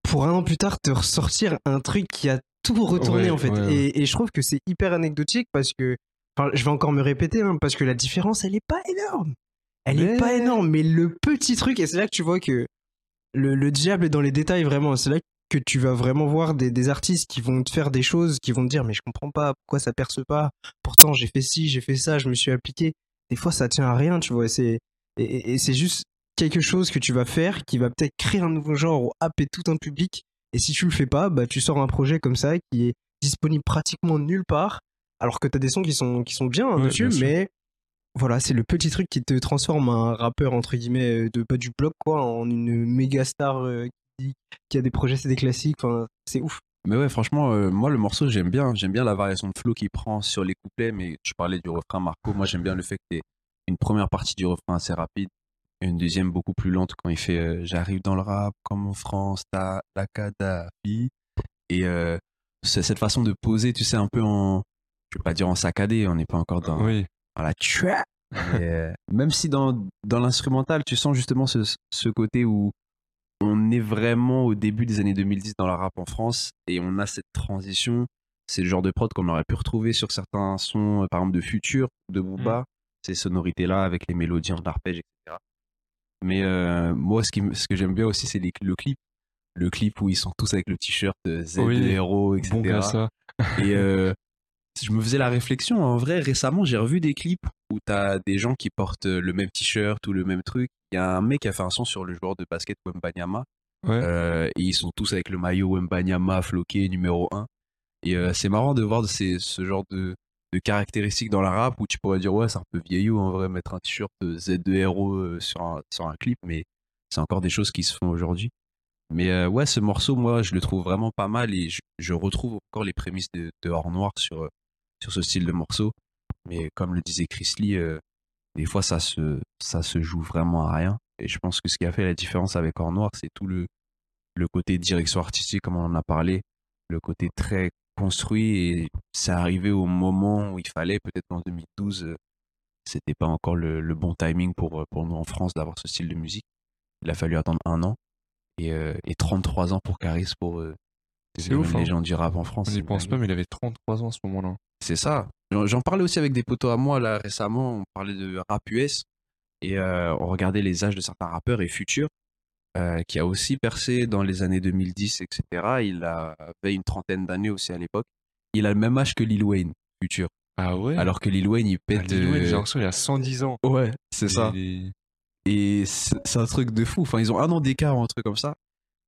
Speaker 3: pour un an plus tard te ressortir un truc qui a tout retourné
Speaker 1: Ouais,
Speaker 3: en fait.
Speaker 1: ouais, ouais.
Speaker 3: Et, et je trouve que c'est hyper anecdotique parce que, enfin, je vais encore me répéter, hein, parce que la différence, elle est pas énorme. Elle est
Speaker 1: Mais-
Speaker 3: pas énorme, mais le petit truc, et c'est là que tu vois que le, le diable est dans les détails vraiment. C'est là que tu vas vraiment voir des, des artistes qui vont te faire des choses, qui vont te dire mais je comprends pas pourquoi ça perce pas? Pourtant j'ai fait ci, j'ai fait ça, je me suis appliqué. Des fois ça tient à rien, tu vois. et C'est et, c'est juste quelque chose que tu vas faire qui va peut-être créer un nouveau genre ou happer tout un public. Et si tu le fais pas, bah tu sors un projet comme ça qui est disponible pratiquement nulle part. Alors que t'as des sons qui sont qui sont bien hein,
Speaker 1: Ouais,
Speaker 3: dessus,
Speaker 1: bien
Speaker 3: mais voilà, c'est le petit truc qui te transforme un rappeur entre guillemets euh, de pas du bloc quoi en une méga star euh, qui, qui a des projets, c'est des classiques. Enfin, c'est ouf.
Speaker 2: Mais ouais, franchement, euh, moi, le morceau, j'aime bien. J'aime bien la variation de flow qu'il prend sur les couplets, mais tu parlais du refrain, Marco. Moi, j'aime bien le fait que t'aies une première partie du refrain assez rapide, et une deuxième beaucoup plus lente quand il fait euh, J'arrive dans le rap comme en France, t'as la Kadhafi. Et euh, c'est cette façon de poser, tu sais, un peu en. Je vais pas dire en saccadé, on n'est pas encore dans,
Speaker 1: Oui,
Speaker 2: dans la tchua. Mais, euh, *laughs* même si dans, dans l'instrumental, tu sens justement ce, ce côté où on est vraiment au début des années 2010 dans la rap en France et on a cette transition. C'est le genre de prod qu'on aurait pu retrouver sur certains sons, euh, par exemple de Future, de Booba, ces sonorités-là avec les mélodies en arpège, etc. Mais euh, moi, ce, qui, ce que j'aime bien aussi, c'est le clip. Le clip où ils sont tous avec le t-shirt Z
Speaker 1: Oui,
Speaker 2: héros, etc.
Speaker 1: bon qu'à ça.
Speaker 2: Et euh, *laughs* je me faisais la réflexion, en vrai, récemment, j'ai revu des clips où t'as des gens qui portent euh, le même t-shirt ou le même truc. Il y a un mec qui a fait un son sur le joueur de basket Wembanyama.
Speaker 1: Ouais.
Speaker 2: Euh, et ils sont tous avec le maillot Wembanyama floqué numéro 1. Et euh, c'est marrant de voir ces, ce genre de, de caractéristiques dans la rap où tu pourrais dire, ouais, c'est un peu vieillot en vrai, mettre un t-shirt Z2RO euh, sur un, sur un clip, mais c'est encore des choses qui se font aujourd'hui. Mais euh, ouais, ce morceau, moi, je le trouve vraiment pas mal et je, je retrouve encore les prémices de, de Hors Noir sur, sur ce style de morceau. Mais comme le disait Chris Lee, euh, des fois, ça se, ça se joue vraiment à rien. Et je pense que ce qui a fait la différence avec Hors Noir, c'est tout le, le côté direction artistique, comme on en a parlé, le côté très construit. Et c'est arrivé au moment où il fallait, peut-être en 2012, euh, c'était pas encore le, le bon timing pour, euh, pour nous en France d'avoir ce style de musique. Il a fallu attendre un an et, euh, et 33 ans pour Caris pour euh,
Speaker 1: C'est
Speaker 2: devenir
Speaker 1: ouf,
Speaker 2: une
Speaker 1: hein.
Speaker 2: légende du rap en France.
Speaker 1: On n'y pense pas, mais il avait 33 ans à ce moment-là.
Speaker 2: C'est ça. J'en- parlais aussi avec des potos à moi là récemment. On parlait de rap US et euh, on regardait les âges de certains rappeurs et Future euh, qui a aussi percé dans les années 2010, etc. Il avait une trentaine d'années aussi à l'époque. Il a le même âge que Lil Wayne, Future.
Speaker 1: Ah ouais?
Speaker 2: Alors que Lil Wayne, il
Speaker 1: Ah,
Speaker 2: pète.
Speaker 1: Lil Wayne,
Speaker 2: euh,
Speaker 1: j'ai l'impression qu'il a 110 ans.
Speaker 2: Ouais, c'est
Speaker 1: Il
Speaker 2: ça. Et c'est un truc de fou. Enfin, ils ont un an d'écart ou un truc comme ça.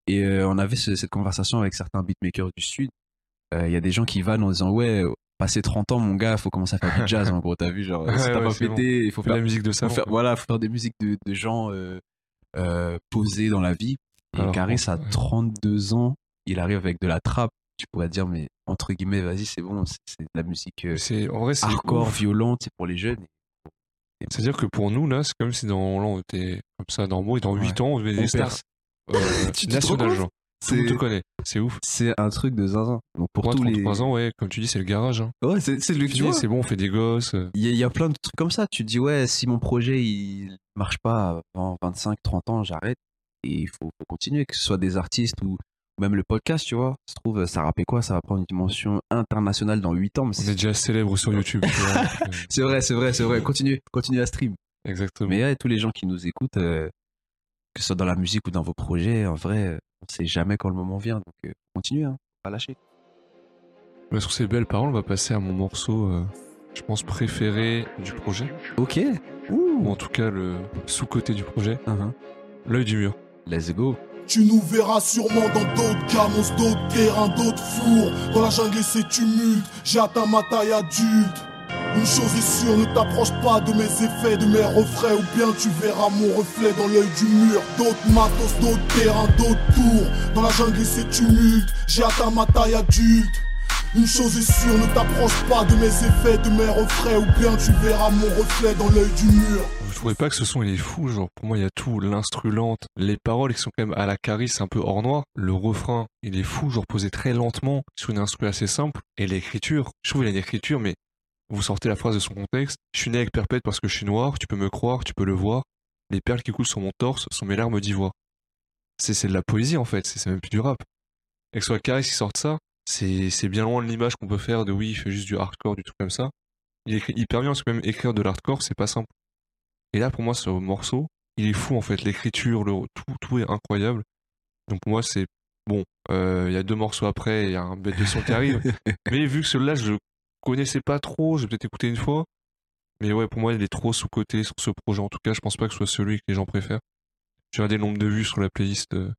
Speaker 2: Et euh, on avait ce- cette conversation avec certains beatmakers du Sud. Il y a des gens qui vannent en disant Ouais, passé 30 ans, mon gars, faut commencer à faire du jazz. en gros, t'as vu, genre,
Speaker 1: Ouais,
Speaker 2: si t'as
Speaker 1: ouais,
Speaker 2: pas
Speaker 1: c'est
Speaker 2: pété, il faut
Speaker 1: Faut faire la musique de ça.
Speaker 2: faire- voilà, faut faire des musiques de, de gens euh, euh, posés dans la vie. Et
Speaker 1: Alors,
Speaker 2: Caris
Speaker 1: ouais.
Speaker 2: 32 ans, il arrive avec de la trappe. Tu pourrais dire, mais entre guillemets, vas-y, c'est bon, c'est de la musique euh,
Speaker 1: C'est en vrai
Speaker 2: hardcore,
Speaker 1: ouf.
Speaker 2: violente, c'est pour les jeunes.
Speaker 1: C'est-à-dire que pour nous là, c'est comme si dans là on était comme ça et dans 8
Speaker 2: Ouais.
Speaker 1: ans on devait des stars euh, *laughs*
Speaker 2: Tu te
Speaker 1: nationales
Speaker 2: rends compte
Speaker 1: genre. Tout le monde
Speaker 2: C'est-
Speaker 1: te connaît. C'est ouf.
Speaker 2: C'est un truc de zinzin. Donc pour
Speaker 1: Pour
Speaker 2: tous les.
Speaker 1: 33 ans, ouais, comme tu dis, c'est le garage. Hein.
Speaker 2: Ouais, c'est le vois,
Speaker 1: c'est bon, on fait des gosses. euh,
Speaker 2: Il y, a- il y a plein de trucs comme ça. Tu te dis, ouais, si mon projet il marche pas avant 25, 30 ans, j'arrête. Et il faut, faut continuer, que ce soit des artistes ou même le podcast, tu vois. Ça se trouve, ça rappelle quoi? Ça va prendre une dimension internationale dans 8 ans. mais
Speaker 1: On est déjà célèbre sur YouTube. *laughs* euh,
Speaker 2: C'est vrai, c'est vrai, c'est vrai. Continue, continue à stream.
Speaker 1: Exactement.
Speaker 2: Mais ouais, tous les gens qui nous écoutent, euh, que ce soit dans la musique ou dans vos projets, en vrai, on sait jamais quand le moment vient. Donc, euh, continuez, hein, pas lâcher.
Speaker 1: Ouais, sur ces belles paroles, on va passer à mon morceau, euh, je pense, préféré du projet.
Speaker 2: Ok.
Speaker 1: Ou
Speaker 2: Ouh.
Speaker 1: en tout cas, le sous-côté du projet.
Speaker 2: Uh-huh.
Speaker 1: L'œil du mur.
Speaker 2: Let's go.
Speaker 6: Tu nous verras sûrement dans d'autres camos, d'autres terrains, d'autres fours. Dans la jungle et ses tumultes, j'ai atteint ma taille adulte. Une chose est sûre, ne t'approche pas de mes effets, de mes refrains, ou bien tu verras mon reflet dans l'œil du mur. D'autres matos, d'autres terrains, d'autres tours. Dans la jungle et ses tumultes, j'ai atteint ma taille adulte. Une chose est sûre, ne t'approche pas de mes effets, de mes refrains, ou bien tu verras mon reflet dans l'œil du mur.
Speaker 1: Je trouvais pas que ce son il est fou, genre pour moi il y a tout, l'instru lente, les paroles qui sont quand même à la Caris, un peu hors noir, le refrain il est fou, genre posé très lentement sur une instru assez simple, et l'écriture, je trouve qu'il a une écriture mais vous sortez la phrase de son contexte, je suis né avec perpète parce que je suis noir, tu peux me croire, tu peux le voir, les perles qui coulent sur mon torse sont mes larmes d'ivoire. C'est de la poésie en fait, c'est même plus du rap. Et que ce soit Caris qui sorte ça, c'est bien loin de l'image qu'on peut faire de oui il fait juste du hardcore, du truc comme ça. Il écrit hyper bien parce que même écrire de l'hardcore c'est pas simple. Et là, pour moi, ce morceau, il est fou en fait. L'écriture, le tout, tout est incroyable. Donc pour moi, c'est bon. euh, Il y a deux morceaux après, il y a un bête de son qui arrive. *laughs* Mais vu que celui-là, je le connaissais pas trop, j'ai peut-être écouté une fois. Mais ouais, pour moi, il est trop sous-côté sur ce projet. En tout cas, je pense pas que ce soit celui que les gens préfèrent. J'ai regardé le nombre de vues sur la playlist. euh,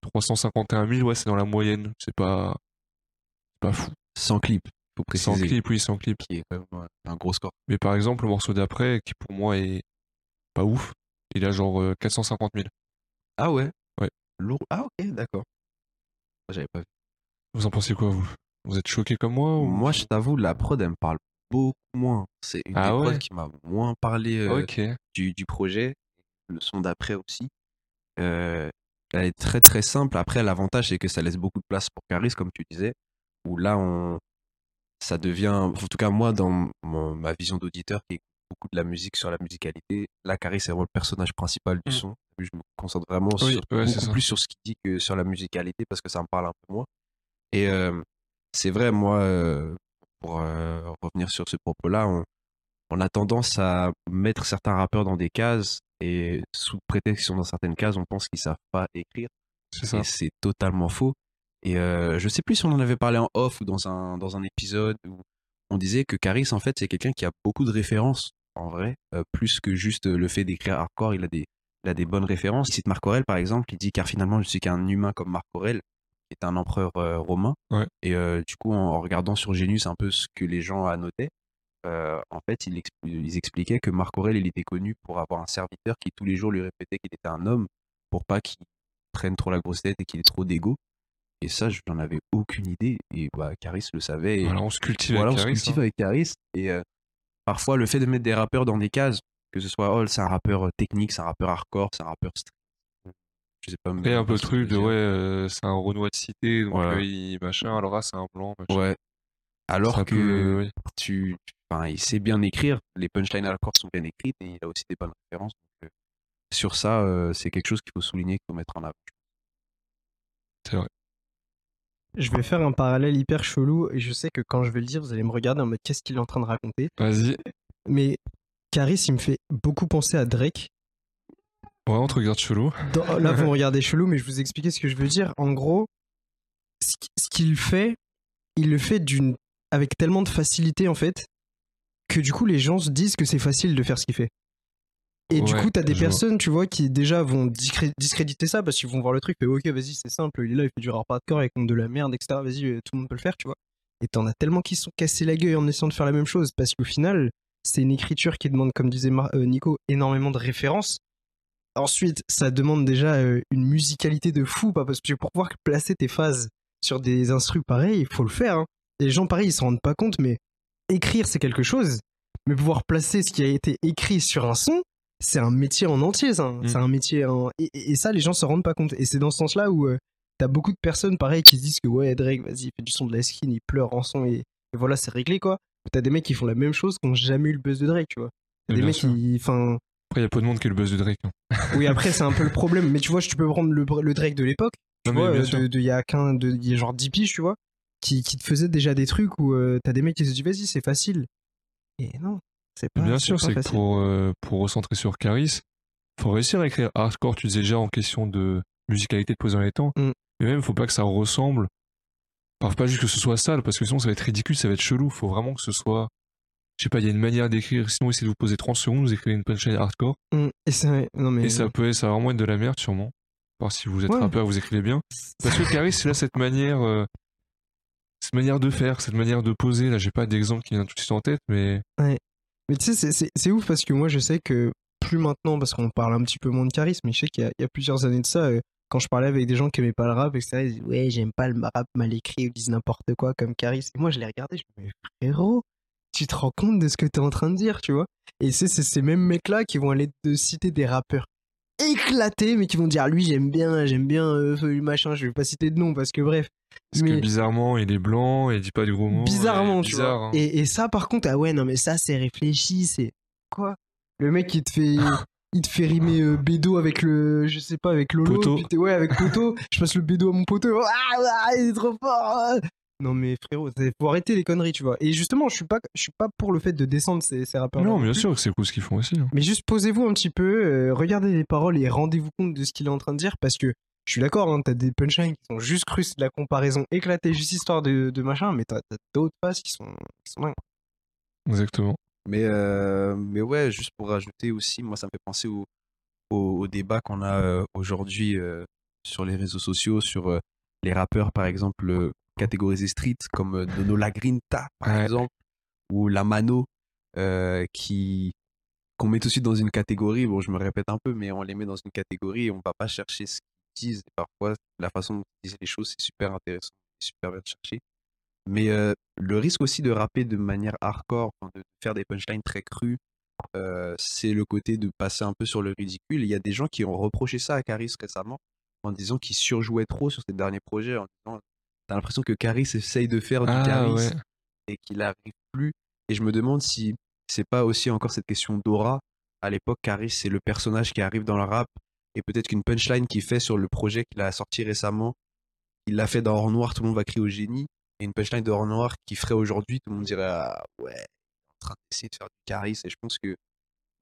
Speaker 1: 351 000, ouais, c'est dans la moyenne. C'est pas, c'est pas fou.
Speaker 2: Sans clip, faut préciser.
Speaker 1: Sans clip, oui, sans clip.
Speaker 2: Qui est quand même un gros score.
Speaker 1: Mais par exemple, le morceau d'après, qui pour moi est pas ouf, il a genre euh, 450 000.
Speaker 2: Ah ouais?
Speaker 1: Ouais.
Speaker 2: Lourd. Ah ok, d'accord. J'avais pas vu.
Speaker 1: Vous en pensez quoi, vous? Vous êtes choqué comme moi ou...
Speaker 2: Moi, je t'avoue, la prod, elle me parle beaucoup moins. C'est une
Speaker 1: Ah
Speaker 2: des prods qui m'a moins parlé euh, du, du projet. Le son d'après aussi. Euh, elle est très très simple. Après, l'avantage, c'est que ça laisse beaucoup de place pour Caris, comme tu disais. Où là, on, ça devient, en tout cas moi, dans mon- ma vision d'auditeur qui écoute beaucoup de la musique sur la musicalité, là, Caris est vraiment le personnage principal du
Speaker 1: Mm.
Speaker 2: son. Je me concentre vraiment
Speaker 1: Oui,
Speaker 2: sur,
Speaker 1: ouais, c'est
Speaker 2: beaucoup
Speaker 1: ça.
Speaker 2: plus sur ce qu'il dit que sur la musicalité parce que ça me parle un peu moins. Et euh, c'est vrai, moi, euh, pour euh, revenir sur ce propos-là, on, on a tendance à mettre certains rappeurs dans des cases et sous prétexte qu'ils sont dans certaines cases, on pense qu'ils savent pas écrire.
Speaker 1: C'est
Speaker 2: c'est totalement faux. Et euh, je sais plus si on en avait parlé en off ou dans un, dans un épisode où on disait que Caris, en fait, c'est quelqu'un qui a beaucoup de références, en vrai, euh, plus que juste le fait d'écrire hardcore, il a des, il a des bonnes références. Il cite Marc Aurèle, par exemple, il dit car finalement, je suis qu'un humain comme Marc Aurèle, est un empereur romain.
Speaker 1: Ouais.
Speaker 2: Et du coup, en, en regardant sur Génus un peu ce que les gens annotaient, en fait, ils expliquaient que Marc Aurèle, il était connu pour avoir un serviteur qui tous les jours lui répétait qu'il était un homme pour pas qu'il prenne trop la grosse tête et qu'il ait trop d'ego. Et ça, je n'en avais aucune idée. Et bah, Caris le savait. Et
Speaker 1: Voilà, on se cultive
Speaker 2: voilà, on
Speaker 1: avec
Speaker 2: se
Speaker 1: Caris.
Speaker 2: cultive
Speaker 1: hein.
Speaker 2: avec Caris. Et euh, parfois, le fait de mettre des rappeurs dans des cases, que ce soit oh, c'est un rappeur technique, c'est un rappeur hardcore, c'est un rappeur street. Je sais pas.
Speaker 1: Après, un peu le truc de ouais, euh, c'est un Renoir de cité, donc euh, il machin, alors là c'est un blanc. machin.
Speaker 2: Ouais. Alors que tu, enfin, il sait bien écrire, les punchlines hardcore sont bien écrites et il a aussi des bonnes références. Donc, euh, sur ça, euh, c'est quelque chose qu'il faut souligner, qu'il faut mettre en avant.
Speaker 1: C'est vrai.
Speaker 3: Je vais faire un parallèle hyper chelou et je sais que quand je vais le dire, vous allez me regarder en mode qu'est-ce qu'il est en train de raconter?
Speaker 1: Vas-y.
Speaker 3: Mais Caris, il me fait beaucoup penser à Drake.
Speaker 1: Ouais, on te regarde chelou.
Speaker 3: Dans- là, *laughs* vous me regardez chelou, mais je vous expliquer ce que je veux dire. En gros, ce qui- ce qu'il fait, il le fait d'une avec tellement de facilité en fait que du coup les gens se disent que c'est facile de faire ce qu'il fait. Et du coup, t'as des
Speaker 1: vois.
Speaker 3: personnes, tu vois, qui déjà vont discré- discréditer ça parce qu'ils vont voir le truc, et ok, vas-y, c'est simple, il est là, il fait du hardcore, il compte de la merde, etc. Vas-y, euh, tout le monde peut le faire, tu vois. Et t'en as tellement qui se sont cassés la gueule en essayant de faire la même chose parce qu'au final, c'est une écriture qui demande, comme disait euh, Nico, énormément de références. Ensuite, ça demande déjà euh, une musicalité de fou, pas parce que pour pouvoir placer tes phases sur des instrus pareils, il faut le faire. hein. Les gens pareils, ils s'en rendent pas compte, mais écrire c'est quelque chose, mais pouvoir placer ce qui a été écrit sur un son, c'est un métier en entier, ça.
Speaker 1: Mm.
Speaker 3: C'est un métier en... et, et- et ça, les gens se rendent pas compte. Et c'est dans ce sens-là où euh, t'as beaucoup de personnes pareil qui se disent que ouais, Drake, vas-y, il fait du son de la skin, il pleure en son et, et voilà, c'est réglé quoi. T'as des mecs qui font la même chose qui ont jamais eu le buzz de Drake, tu vois. T'as des mecs
Speaker 1: sûr.
Speaker 3: qui, enfin,
Speaker 1: Après, il y a peu de monde qui est le buzz de Drake. hein. *laughs*
Speaker 3: oui, après, c'est un peu le problème. Mais tu vois, tu peux prendre le, le Drake de l'époque, tu vois, euh, il y a qu'un, de, y a genre 10 piges, tu vois, qui, qui te faisaient déjà des trucs où euh, t'as des mecs qui se disent, vas-y, c'est facile. Et non, c'est pas
Speaker 1: Bien sûr, c'est que pour, euh, pour recentrer sur Caris, faut réussir à écrire hardcore, tu disais déjà en question de musicalité de poser dans les temps.
Speaker 3: Mm.
Speaker 1: Mais même, faut pas que ça ressemble. Enfin, pas juste que ce soit sale, parce que sinon ça va être ridicule, ça va être chelou. Faut vraiment que ce soit. Je sais pas, il y a une manière d'écrire. Sinon, essayez de vous poser 30 secondes, vous écrivez une punchline hardcore.
Speaker 3: Mm. Et c'est, non, mais.
Speaker 1: Et ça peut, ça va vraiment être de la merde, sûrement. Voir si vous êtes
Speaker 3: Ouais.
Speaker 1: rappeur, vous écrivez bien. Parce que Caris, il a cette manière. euh, cette manière de faire, cette manière de poser. Là, j'ai pas d'exemple qui vient tout de suite en tête, mais.
Speaker 3: Mais tu sais, c'est- c'est c'est ouf parce que moi, je sais que plus maintenant, parce qu'on parle un petit peu moins de charisme, mais je sais qu'il y, a- il y a plusieurs années de ça, euh, quand je parlais avec des gens qui aimaient pas le rap, etc., ils disaient Ouais, j'aime pas le rap mal écrit, ils disent n'importe quoi comme Caris. Et moi, je les regardais, je me disais Mais frérot, tu te rends compte de ce que t'es en train de dire, tu vois Et c'est ces mêmes mecs-là qui vont aller te citer des rappeurs éclatés, mais qui vont dire Lui, j'aime bien, j'aime bien, euh, ce machin, je vais pas citer de nom parce que bref.
Speaker 1: Parce
Speaker 3: Mais-
Speaker 1: que bizarrement, il est blanc et il dit pas du gros mot.
Speaker 3: bizarrement, tu
Speaker 1: bizarre,
Speaker 3: vois.
Speaker 1: hein.
Speaker 3: Et, et ça, par contre, ah ouais, non, mais ça, c'est réfléchi, c'est quoi? Le mec, il te fait, *laughs* il te fait rimer euh, bédo avec le, je sais pas, avec Lolo.
Speaker 1: Poteau.
Speaker 3: puis ouais, avec poteau. je passe le bédo à mon poteau. Ah, ah, il est trop fort. ah. Non mais frérot, c'est- faut arrêter les conneries, tu vois. Et justement, je suis pas, je suis pas pour le fait de descendre ces, ces rappeurs.
Speaker 1: Non, bien sûr que c'est cool ce qu'ils font aussi. hein.
Speaker 3: Mais juste posez-vous un petit peu, euh, regardez les paroles et rendez-vous compte de ce qu'il est en train de dire parce que je suis d'accord, hein, t'as des punchlines qui sont juste crues, c'est de la comparaison éclatée, juste histoire de, de machin, mais t'as d'autres passes qui sont, qui sont dingues.
Speaker 1: Exactement.
Speaker 2: Mais, euh, mais ouais, juste pour rajouter aussi, moi, ça me fait penser au, au, au débat qu'on a euh, aujourd'hui euh, sur les réseaux sociaux, sur euh, les rappeurs, par exemple, euh, catégorisés street, comme euh, Dono Lagrinta, par
Speaker 1: Ouais.
Speaker 2: exemple, ou La Mano, euh, qui qu'on met tout de suite dans une catégorie. Bon, je me répète un peu, mais on les met dans une catégorie et on va pas chercher ce qu'ils disent. Et parfois, la façon dont ils disent les choses, c'est super intéressant, super bien cherché. Mais euh, le risque aussi de rapper de manière hardcore, de faire des punchlines très crues, euh, c'est le côté de passer un peu sur le ridicule. Il y a des gens qui ont reproché ça à Caris récemment en disant qu'il surjouait trop sur ses derniers projets. En disant, t'as l'impression que Caris essaye de faire du
Speaker 1: Ah
Speaker 2: Caris
Speaker 1: ouais.
Speaker 2: et qu'il n'arrive plus. Et je me demande si c'est pas aussi encore cette question d'aura. À l'époque, Caris, c'est le personnage qui arrive dans le rap et peut-être qu'une punchline qu'il fait sur le projet qu'il a sorti récemment, il l'a fait dans Or Noir, tout le monde va crier au génie. Et une punchline de Or Noir qu'il ferait aujourd'hui, tout le monde dirait ah, ouais, en train d'essayer de faire du Caris. Et je pense que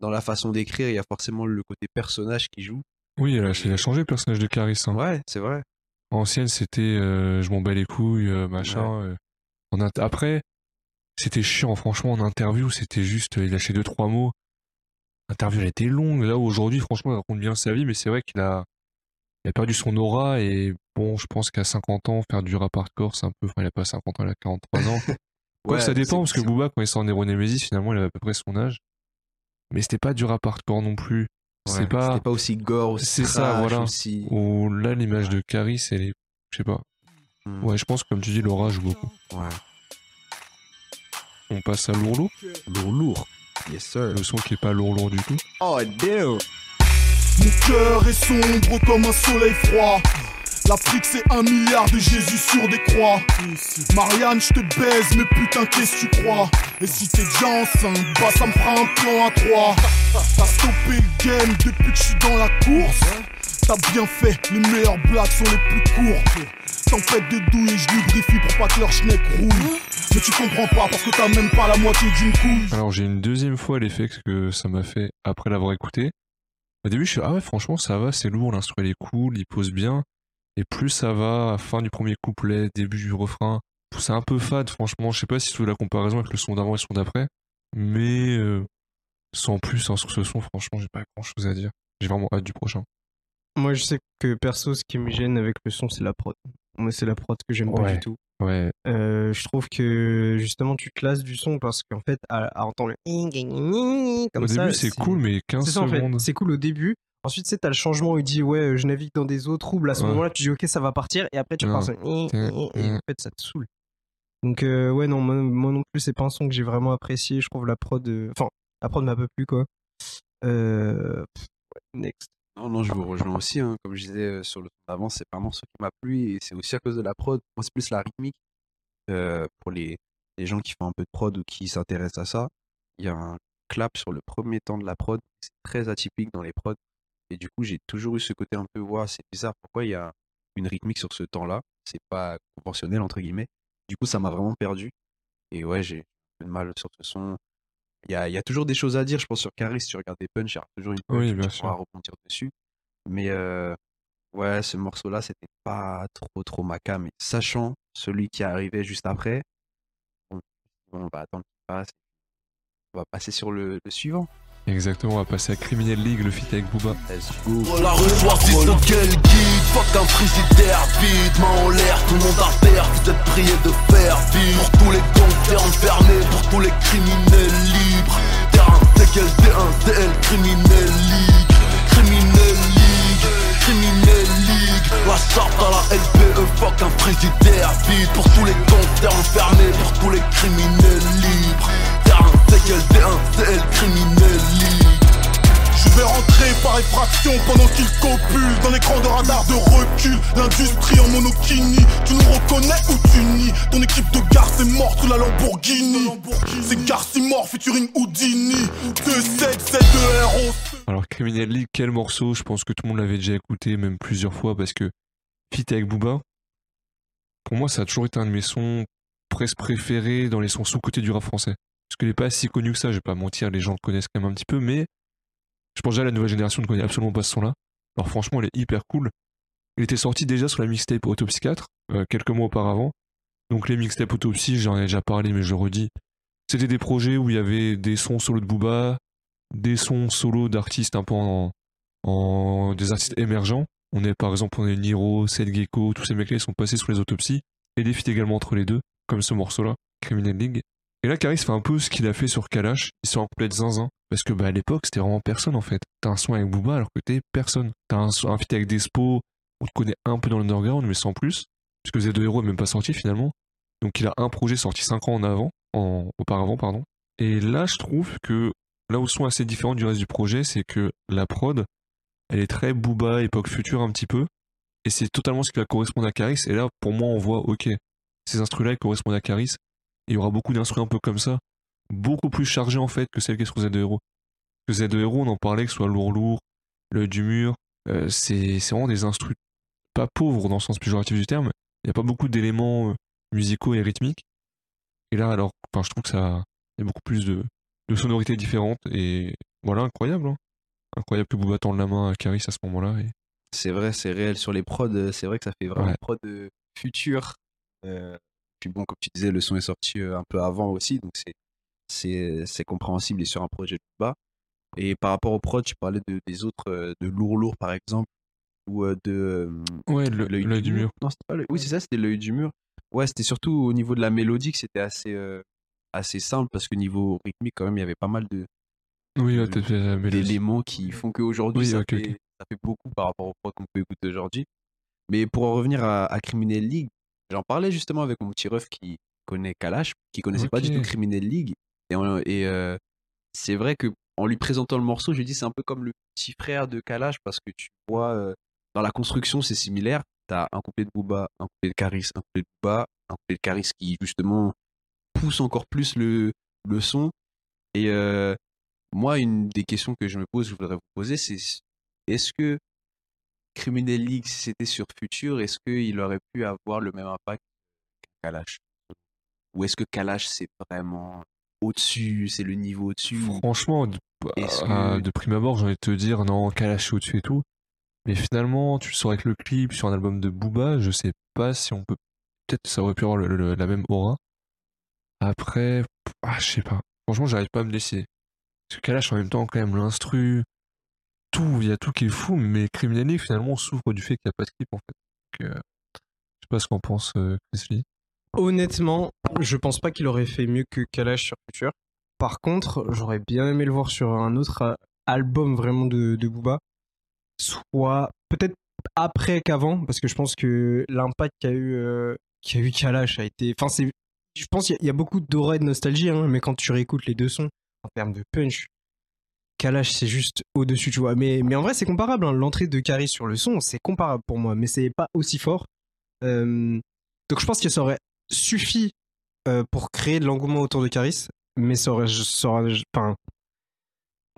Speaker 2: dans la façon d'écrire, il y a forcément le côté personnage qui joue.
Speaker 1: Oui, il a, changé le personnage de Caris. hein.
Speaker 2: Ouais, c'est vrai.
Speaker 1: Ancienne, c'était euh, je m'en bats les couilles, euh, machin. euh. En int- Après, c'était chiant, franchement, en interview, c'était juste, il lâchait deux, trois mots. L'interview, elle était longue. Là, aujourd'hui, franchement, il raconte bien sa vie, mais c'est vrai qu'il a, il a perdu son aura et bon, je pense qu'à 50 ans, faire du rap hardcore, c'est un peu, enfin, il a pas 50 ans, il a 43 ans. *laughs* Quoi, ça dépend, parce que Booba, quand il sort Nero Nemesis, finalement, il avait à peu près son âge. Mais c'était pas du rap hardcore non plus.
Speaker 2: Ouais,
Speaker 1: c'est pas.
Speaker 2: C'était pas aussi gore, aussi
Speaker 1: C'est ça, voilà.
Speaker 2: aussi.
Speaker 1: Ou là, l'image de Caris, elle est. Je sais pas.
Speaker 2: Hmm.
Speaker 1: Ouais, je pense que comme tu dis, Laura joue beaucoup.
Speaker 2: Ouais.
Speaker 1: On passe à Lourlou,
Speaker 2: Lourd, lourd. Yes, sir.
Speaker 1: le son qui est pas lourd lourd du tout.
Speaker 2: Oh, damn.
Speaker 6: Mon cœur est sombre comme un soleil froid. L'Afrique c'est un milliard de Jésus sur des croix. Marianne, je te baise, mais putain, qu'est-ce que tu crois? Et si t'es déjà enceinte, bah ça me fera un plan à trois. T'as stoppé le game depuis que je suis dans la course. T'as bien fait, les meilleures blagues sont les plus courtes. Tempête de douille et je lubrifie pour pas que leur schneck roule. Mais tu comprends pas parce que t'as même pas la moitié d'une couille.
Speaker 1: Alors, j'ai une deuxième fois l'effet que ça m'a fait après l'avoir écouté. Au début, je suis ah ouais, franchement, ça va, c'est lourd, l'instru il est cool, il pose bien. Et plus ça va, à fin du premier couplet, début du refrain, c'est un peu fade, franchement. Je sais pas si tu veux la comparaison avec le son d'avant et le son d'après. Mais euh, sans plus, hein, sur ce son, franchement, j'ai pas grand chose à dire. J'ai vraiment hâte du prochain.
Speaker 3: Moi, je sais que perso, ce qui me gêne avec le son, c'est la prod. Moi, c'est la prod que j'aime pas du tout.
Speaker 1: Ouais,
Speaker 3: Euh, je trouve que justement, tu te lasses du son parce qu'en fait, à, à entendre le comme
Speaker 1: au
Speaker 3: ça,
Speaker 1: début, c'est cool, mais 15
Speaker 3: C'est ça en fait,
Speaker 1: secondes.
Speaker 3: c'est cool au début. Ensuite, tu sais, t'as le changement où il dit ouais, euh, je navigue dans des eaux troubles. À ce
Speaker 1: Ouais.
Speaker 3: moment-là, tu dis ok, ça va partir. Et après, tu
Speaker 1: Ouais.
Speaker 3: repars sur et en fait, ça te saoule. Donc, euh, ouais, non, moi, moi non plus, c'est pas un son que j'ai vraiment apprécié. Je trouve la prod. euh, Enfin, la prod m'a peu plu quoi. Euh... next.
Speaker 2: Non, non, je vous rejoins aussi. hein. Comme je disais euh, sur le son d'avant, c'est vraiment ce qui m'a plu et c'est aussi à cause de la prod. Moi, c'est plus la rythmique. Euh, pour les, les gens qui font un peu de prod ou qui s'intéressent à ça, il y a un clap sur le premier temps de la prod. C'est très atypique dans les prods. Et du coup, j'ai toujours eu ce côté un peu, ouais, c'est bizarre. Pourquoi il y a une rythmique sur ce temps-là? C'est pas conventionnel, entre guillemets. Du coup, ça m'a vraiment perdu. Et ouais, j'ai peu de mal sur ce son. Il y a, y a toujours des choses à dire, je pense, sur Caris. Si tu regardes des punch, il y a toujours une punch
Speaker 1: Oui, bien sûr.
Speaker 2: pourras rebondir dessus. Mais euh, ouais, ce morceau-là, c'était pas trop, trop ma. Et sachant celui qui arrivé juste après, on va attendre qu'il passe. On va passer sur le, le suivant.
Speaker 1: Exactement, on va passer à Criminal League, le feat avec Booba.
Speaker 2: Let's go.
Speaker 5: Pour la revoir, c'est quel guide. Fuck un frigidaire vide, main en l'air, tout le monde à terre Vous êtes priés de faire vivre. Pour tous les gangsters enfermés, pour tous les criminels libres. Terrain, DKL, D1, DL, criminel league. Criminel league, criminel league. La charte à la LPE, fuck un frigidaire vide. Pour tous les gangsters enfermés, pour tous les criminels libres DKL, D1, DL, criminel league
Speaker 6: Je vais rentrer par effraction pendant qu'il copule Dans l'écran de radar de recul. L'industrie en monokini Tu nous reconnais ou tu nies? Ton équipe de garce est morte sous la Lamborghini. C'est Garcimore featuring Houdini. 2-7-7 héros
Speaker 1: Alors, Criminal League, quel morceau? Je pense que tout le monde l'avait déjà écouté, même plusieurs fois, parce que feat avec Booba, pour moi, ça a toujours été un de mes sons presque préférés dans les sons sous-côté du rap français. Parce qu'il n'est pas si connu que ça, je vais pas mentir, les gens le connaissent quand même un petit peu, mais je pense déjà la nouvelle génération ne connaît absolument pas ce son-là. Alors franchement, il est hyper cool. Il était sorti déjà sur la mixtape Autopsy 4, euh, quelques mois auparavant. Donc les mixtapes Autopsy, j'en ai déjà parlé, mais je redis. C'était des projets où il y avait des sons solo de Booba, des sons solo d'artistes un peu en, des artistes émergents. On est par exemple on est Niro, Seth Gecko, tous ces mecs-là sont passés sous les autopsies et des feats également entre les deux, comme ce morceau-là, Criminal League. Et là Caris fait un peu ce qu'il a fait sur Kalash, il se complète zinzin parce que bah à l'époque c'était vraiment personne en fait. T'as un son avec Booba alors que t'es personne. T'as un, un feat avec Despo, on te connaît un peu dans l'underground mais sans plus, puisque Z2 Hero est même pas sorti finalement. Donc il a un projet sorti 5 ans en avant, en, auparavant pardon. Et là je trouve que là où le son est assez différent du reste du projet, c'est que la prod, elle est très Booba, époque future un petit peu, et c'est totalement ce qui va correspondre à Caris. Et là, pour moi, on voit, ok, ces instruments-là ils correspondent à Caris, il y aura beaucoup d'instruments un peu comme ça, beaucoup plus chargés en fait que celles qui sont sur Z2 Hero. Que Z2 Hero, on en parlait, que ce soit lourd lourd, l'œil du mur, euh, c'est vraiment des instruments pas pauvres dans le sens péjoratif du terme, il n'y a pas beaucoup d'éléments euh, musicaux et rythmiques. Et là, alors, enfin, je trouve que ça, il y a beaucoup plus de, de sonorités différentes, et voilà, incroyable, hein. Incroyable que Booba tende la main à Caris à ce moment-là. Et...
Speaker 2: C'est vrai, c'est réel. Sur les prods, euh, c'est vrai que ça fait vraiment
Speaker 1: Ouais.
Speaker 2: prod euh, futur. Euh, puis bon, comme tu disais, le son est sorti euh, un peu avant aussi, donc c'est compréhensible et sur un projet de bas. Et par rapport aux prods, tu parlais de, des autres, euh, de lourd lourd par exemple, ou euh, de
Speaker 1: Ouais, l'œil du mur.
Speaker 2: Non, pas Oui, c'est ça, c'était l'œil du mur. ouais, c'était surtout au niveau de la mélodie que c'était assez, euh, assez simple parce que niveau rythmique, quand même, il y avait pas mal de,
Speaker 1: Oui, ouais,
Speaker 2: d'éléments qui font qu'aujourd'hui,
Speaker 1: Oui,
Speaker 2: ça, fait,
Speaker 1: ok.
Speaker 2: ça fait beaucoup par rapport au prod qu'on peut écouter aujourd'hui. Mais pour en revenir à, à Criminal League, j'en parlais justement avec mon petit ref qui connaît Kalash, qui connaissait pas du tout Criminal League. Et, euh, c'est vrai que en lui présentant le morceau, je lui dis c'est un peu comme le petit frère de Kalash parce que tu vois, euh, dans la construction, c'est similaire. T'as un couplet de Booba, un couplet de Caris, un couplet de Booba, un couplet de Caris qui justement pousse encore plus le, le son. Et euh, moi, une des questions que je me pose, je voudrais vous poser, c'est est-ce que Criminal League, si c'était sur Future, est-ce qu'il aurait pu avoir le même impact qu'un Kalash? Ou est-ce que Kalash, c'est vraiment au-dessus, c'est le niveau au-dessus?
Speaker 1: Franchement, de,
Speaker 2: que-
Speaker 1: de prime abord, j'ai envie de te dire non, Kalash au-dessus et tout. Mais finalement, tu le sors avec le clip sur un album de Booba, je sais pas si on peut. Peut-être que ça aurait pu avoir le- le- la même aura. Après, ah, je sais pas. Franchement, j'arrive pas à me décider. Parce que Kalash, en même temps, quand même, l'instru, tout, il y a tout qui est fou, mais Criminal League, finalement, souffre du fait qu'il n'y a pas de clip, en fait. Donc, euh, je sais pas ce qu'en pense euh, Chris Lee.
Speaker 3: Honnêtement, je pense pas qu'il aurait fait mieux que Kalash sur Future. Par contre, j'aurais bien aimé le voir sur un autre euh, album vraiment de, de Booba. Soit peut-être après qu'avant, parce que je pense que l'impact qu'a eu, euh, eu Kalash a été. Enfin. Je pense qu'il y, a beaucoup d'aura et de nostalgie, hein, mais quand tu réécoutes les deux sons, en termes de punch, Kalash c'est juste au-dessus, tu vois. Mais, mais en vrai, c'est comparable. hein. L'entrée de Caris sur le son, c'est comparable pour moi, mais c'est pas aussi fort. Euh, donc je pense que ça aurait suffi euh, pour créer de l'engouement autour de Caris, mais ça aurait, ça aurait- enfin,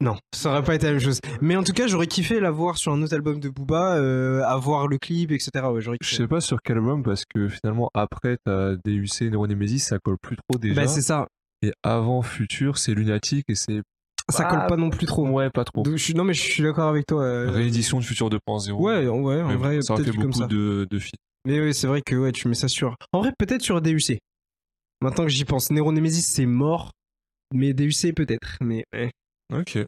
Speaker 3: non, ça aurait pas été la même chose. Mais en tout cas, j'aurais kiffé la voir sur un autre album de Booba, euh, avoir le clip, etc. Ouais,
Speaker 1: Je sais pas sur quel album, parce que finalement, après, t'as DUC, Neuronemesis, ça colle plus trop déjà.
Speaker 3: Bah, c'est ça,
Speaker 1: Et avant Futur, c'est Lunatic et c'est.
Speaker 3: Ça colle pas non plus trop.
Speaker 1: Ouais, pas trop.
Speaker 3: Donc, je suis- non, mais je suis d'accord avec toi. euh,
Speaker 1: Réédition de Futur 2.0.
Speaker 3: Ouais, ouais, en
Speaker 1: Mais
Speaker 3: vrai,
Speaker 1: ça fait beaucoup
Speaker 3: ça.
Speaker 1: de, de feats.
Speaker 3: Mais oui, c'est vrai que ouais, tu mets ça sur. En vrai, peut-être sur DUC. Maintenant que j'y pense, Nero Nemesis c'est mort, mais DUC peut-être. Mais ouais.
Speaker 1: Ok.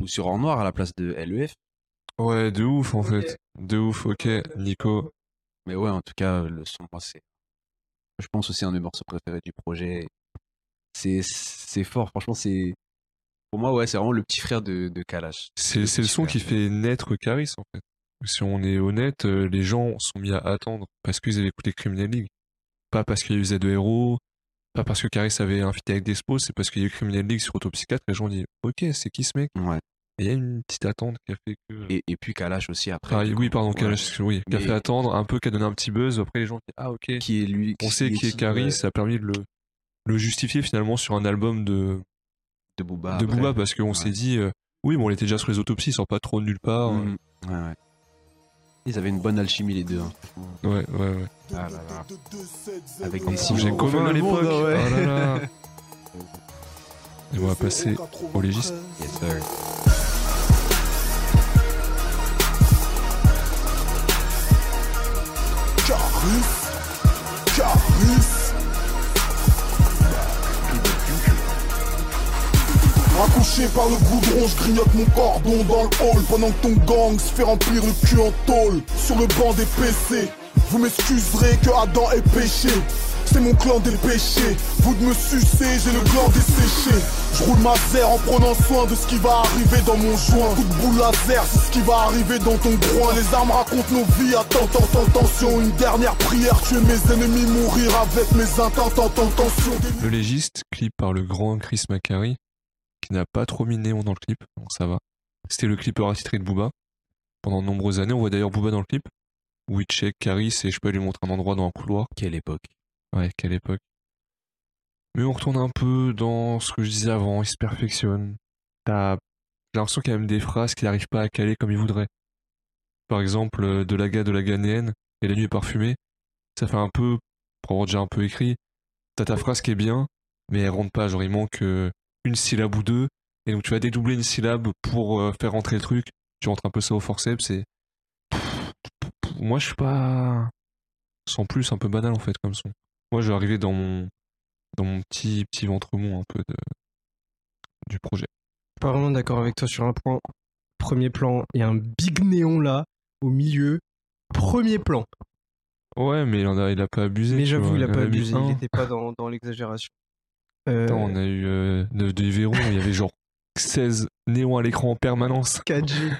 Speaker 2: Ou sur En Noir à la place de LEF.
Speaker 1: Ouais, de ouf en fait. De ouf, ok. Nico.
Speaker 2: Mais ouais, en tout cas, le son, moi, c'est. Je pense aussi un de mes morceaux préférés du projet. C'est c'est fort, franchement, c'est. Pour moi, ouais, c'est vraiment le petit frère de, de Kalash.
Speaker 1: C'est le son qui fait naître Caris en fait. Si on est honnête, euh, les gens sont mis à attendre parce qu'ils avaient écouté Criminal League. Pas parce qu'il y a eu de héros, pas parce que Caris avait un feat avec Despo, c'est parce qu'il y a eu Criminal League sur Autopsy 4 les gens disent Ok, c'est qui ce mec?
Speaker 2: Ouais.
Speaker 1: Et il y a une petite attente qui a fait que.
Speaker 2: Et, et puis Kalash aussi après.
Speaker 1: Ah, oui, pardon,
Speaker 2: Ouais.
Speaker 1: Kalash, oui, qui a fait attendre un peu, qui a donné un petit buzz. Après, les gens disent Ah, ok.
Speaker 2: Qui est lui
Speaker 1: On sait qui est
Speaker 2: ouais,
Speaker 1: ça a permis de le, le justifier finalement sur un album de,
Speaker 2: de Booba.
Speaker 1: de
Speaker 2: après.
Speaker 1: Booba parce qu'on
Speaker 2: Ouais.
Speaker 1: s'est dit euh, Oui, bon, on était déjà sur les autopsies, il sort pas trop de nulle part.
Speaker 2: Mhm. Ouais, ouais. Ils avaient une bonne alchimie les deux. hein.
Speaker 1: Ouais, ouais, ouais.
Speaker 2: Ah là là. Avec des
Speaker 1: Projet
Speaker 2: signaux.
Speaker 1: commun à l'époque. Oh
Speaker 2: ouais.
Speaker 1: là là. *laughs* Et on va passer au légiste.
Speaker 2: Yes, sir.
Speaker 6: Caris, Caris. Raccouché par le goudron, je grignote mon cordon dans le hall Pendant que ton gang se fait remplir le cul en tôle. Sur le banc des PC Vous m'excuserez que Adam ait péché. C'est mon clan des péchés Vous de me sucer, j'ai le gland desséché. Je roule ma zère en prenant soin de ce qui va arriver dans mon joint. Coup de boule laser, c'est ce qui va arriver dans ton groin. Les armes racontent nos vies, attends, attends, attention. Une dernière prière, tuer mes ennemis, mourir avec mes intents, tentation
Speaker 1: Le légiste, clip par le grand Chris Macari, qui n'a pas trop mis néon dans le clip, donc ça va. C'était le clipper attitré de Booba. Pendant de nombreuses années, on voit d'ailleurs Booba dans le clip, où il check Caris et je peux lui montrer un endroit dans un couloir.
Speaker 2: Quelle époque.
Speaker 1: Ouais, quelle époque. Mais on retourne un peu dans ce que je disais avant, il se perfectionne. T'as l'impression qu'il y a même des phrases qu'il n'arrive pas à caler comme il voudrait. Par exemple, euh, de la gare de la ghanéenne et la nuit est parfumée. Ça fait un peu, pour avoir déjà un peu écrit, t'as ta phrase qui est bien, mais elle rentre pas. Genre, il manque euh, une syllabe ou deux. Et donc, tu vas dédoubler une syllabe pour euh, faire rentrer le truc. Tu rentres un peu ça au forceps et. Moi, je suis pas. Sans plus, un peu banal en fait comme son. Moi, je vais arriver dans mon, dans mon petit, petit ventre mou un peu de, du projet.
Speaker 3: pas vraiment d'accord avec toi sur un point. Premier plan, il y a un big néon là, au milieu. Premier plan.
Speaker 1: Ouais, mais il, en a, il a pas abusé.
Speaker 3: Mais j'avoue, il a pas abusé. Il était pas dans, dans l'exagération. Euh,
Speaker 1: Attends, on a eu euh, de, de Yveron, il y avait genre 16 néons à l'écran en permanence.
Speaker 3: 4G.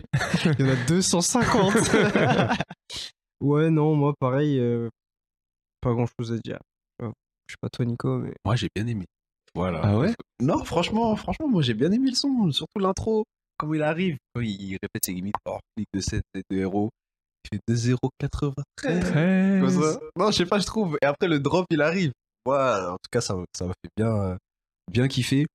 Speaker 3: Il y en a 250. *laughs* ouais, non, moi, pareil, euh, pas grand chose à dire. Je sais pas toi, Nico, mais.
Speaker 2: Moi, j'ai bien aimé. Voilà.
Speaker 1: Ah ouais?
Speaker 2: Non, franchement, franchement, moi, j'ai bien aimé le son. Surtout l'intro. Comment il arrive. Quand il répète ses limites. Oh, clic de 7 de héros. Il fait 2-0-93. Comme ça. Non, je sais pas, je trouve. Et après, le drop, il arrive. Ouais, en tout cas, ça, ça m'a fait bien, euh, bien kiffer.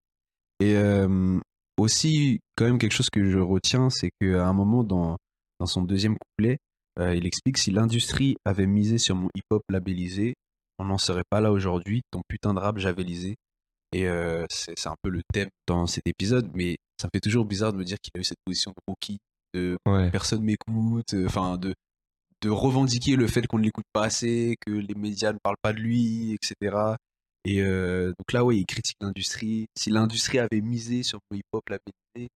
Speaker 2: Et euh, aussi, quand même, quelque chose que je retiens, c'est qu'à un moment, dans, dans son deuxième couplet, euh, il explique si l'industrie avait misé sur mon hip-hop labellisé, on n'en serait pas là aujourd'hui. Ton putain de rap javelisé. Et euh, c'est un peu le thème dans cet épisode, mais ça me fait toujours bizarre de me dire qu'il a eu cette position de rookie, de
Speaker 1: Ouais.
Speaker 2: personne m'écoute, enfin de, de revendiquer le fait qu'on ne l'écoute pas assez, que les médias ne parlent pas de lui, etc. Et euh, donc là, oui, il critique l'industrie. Si l'industrie avait misé sur le hip-hop labellisé,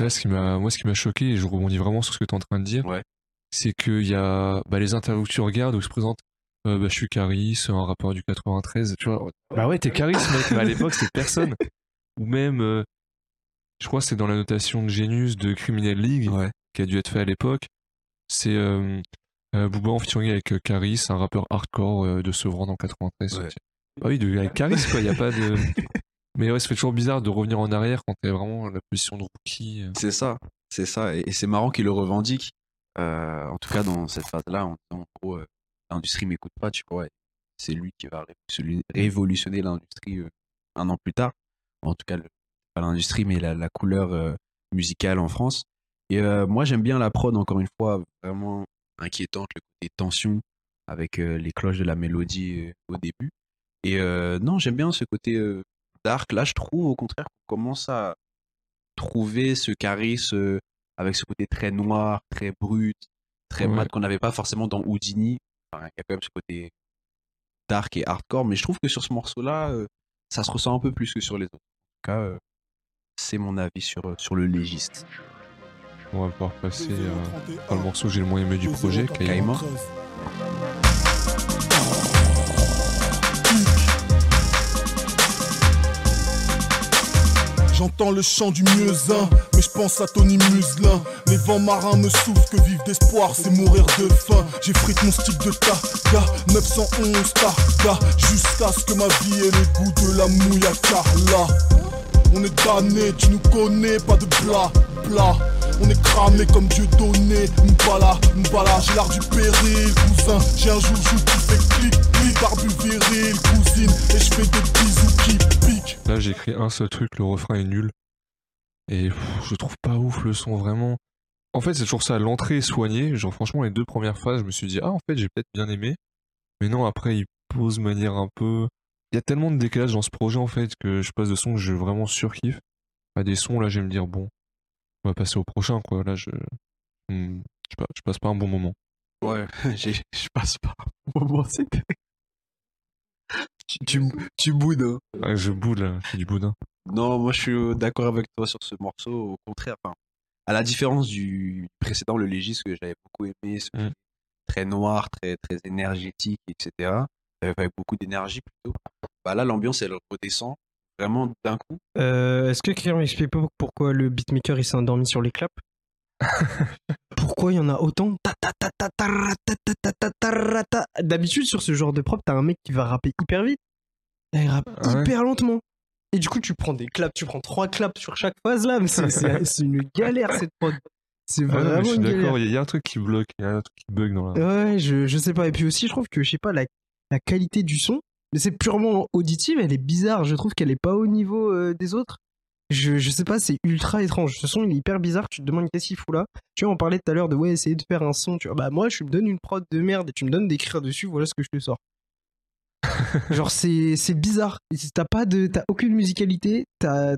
Speaker 1: Là, ce qui m'a, moi, ce qui m'a choqué, et je rebondis vraiment sur ce que tu es en train de dire,
Speaker 2: Ouais.
Speaker 1: c'est qu'il y a bah, les interviews que tu regardes où se présente euh, bah, Je suis Caris, un rappeur du 93. Tu vois, bah ouais, t'es Caris, mec, mais à l'époque, c'était personne. Ou même, euh, je crois que c'est dans la notation de Genius de Criminal League
Speaker 2: ouais.
Speaker 1: qui a dû être fait à l'époque. C'est euh, euh, Booba en featuring avec euh, Caris, un rappeur hardcore euh, de Sevran dans 93.
Speaker 2: Ouais.
Speaker 1: Ah oui, de, avec Caris, quoi, il n'y a pas de. *laughs* Mais ouais, ça fait toujours bizarre de revenir en arrière quand t'es vraiment à la position de rookie. euh.
Speaker 2: c'est ça, c'est ça. Et, et c'est marrant qu'il le revendique, euh, en tout cas dans cette phase-là, en disant en gros, euh, l'industrie m'écoute pas, tu vois. C'est lui qui va révolutionner- l'industrie euh, un an plus tard. En tout cas, le- pas l'industrie, mais la, la couleur musicale en France. Et moi, j'aime bien la prod, encore une fois, vraiment inquiétante, le côté tension, avec les cloches de la mélodie au début. Et non, j'aime bien ce côté dark. Là, je trouve au contraire qu'on commence à trouver ce charisme avec ce côté très noir, très brut, très
Speaker 1: Ouais.
Speaker 2: mat qu'on n'avait pas forcément dans Houdini. Enfin, il y a quand même ce côté dark et hardcore, mais je trouve que sur ce morceau-là, euh, ça se ressent un peu plus que sur les autres. En tout cas, euh, c'est mon avis sur, sur le légiste.
Speaker 1: On va pouvoir passer euh, par le morceau que j'ai le moins aimé du projet. Caïman.
Speaker 6: J'entends le chant du mieuxin, mais je pense à Tony Muselin. Les vents marins me souffrent, que vivre d'espoir, c'est mourir de faim. J'ai frite mon stick de Targa, 911 Targa, jusqu'à ce que ma vie ait le goût de la mouille à Carla. On est damnés, tu nous connais, pas de bla bla. On est cramé comme Dieu donné, Mbala, Mbala, j'ai l'art du péril, cousin. J'ai un joujou qui fait clic, clic, barbu viril, cousine. Et je fais des bisous qui piquent.
Speaker 1: Là, j'ai écrit un seul truc, le refrain est nul. Et pff, je trouve pas ouf le son, vraiment. En fait, c'est toujours ça, l'entrée est soignée. Genre, franchement, les deux premières phases, je me suis dit, ah, en fait, j'ai peut-être bien aimé. Mais non, après, il pose manière un peu. Il y a tellement de décalage dans ce projet, en fait, que je passe de sons que je vraiment surkiffe. À des sons, là, je vais me dire, bon, on va passer au prochain, quoi. Là, je. Hmm, je, pa- je passe pas un bon moment.
Speaker 2: Ouais, *laughs* j'ai- je passe pas. Moment, c'était- tu, tu, tu boudes. hein.
Speaker 1: Ah, je boude, là, je fais du boudin.
Speaker 2: Non, moi je suis euh, d'accord avec toi sur ce morceau. Au contraire, enfin, à la différence du précédent, le Légis, que j'avais beaucoup aimé, ce
Speaker 1: Mm.
Speaker 2: très noir, très, très énergétique, etc. Avec beaucoup d'énergie plutôt. Bah là, l'ambiance, elle redescend vraiment d'un coup.
Speaker 3: Euh, Est-ce que quelqu'un m'explique pas pourquoi le beatmaker il s'est endormi sur les claps? *laughs* Pourquoi il y en a autant? Ta, ta, ta, ta, ta, ra, ta, ta, ta, ta, ta, ra, ta. D'habitude, sur ce genre de prop, t'as un mec qui va rapper hyper vite. Là, il rappe
Speaker 1: Ah ouais
Speaker 3: hyper lentement. Et du coup, tu prends des claps, tu prends trois claps sur chaque phase là, mais c'est- *laughs* une galère cette prod. C'est
Speaker 1: Ah,
Speaker 3: vraiment
Speaker 1: je suis
Speaker 3: une galère.
Speaker 1: d'accord, il y, a- il y a un truc qui bloque, il y a un truc qui bug dans la.
Speaker 3: Ouais, je, je sais pas. Et puis aussi, je trouve que, je sais pas, la, la qualité du son, mais c'est purement auditive, elle est bizarre. Je trouve qu'elle est pas au niveau euh, des autres. Je, je sais pas, c'est ultra étrange. Ce son, il est hyper bizarre. Tu te demandes qu'est-ce qu'il fout là. Tu vois, on parlait tout à l'heure de, ouais, essayer de faire un son. Tu vois, bah, moi, tu me donnes une prod de merde et tu me donnes d'écrire dessus, voilà ce que je te sors. *laughs* Genre, c'est c'est bizarre. T'as pas de, t'as aucune musicalité, t'as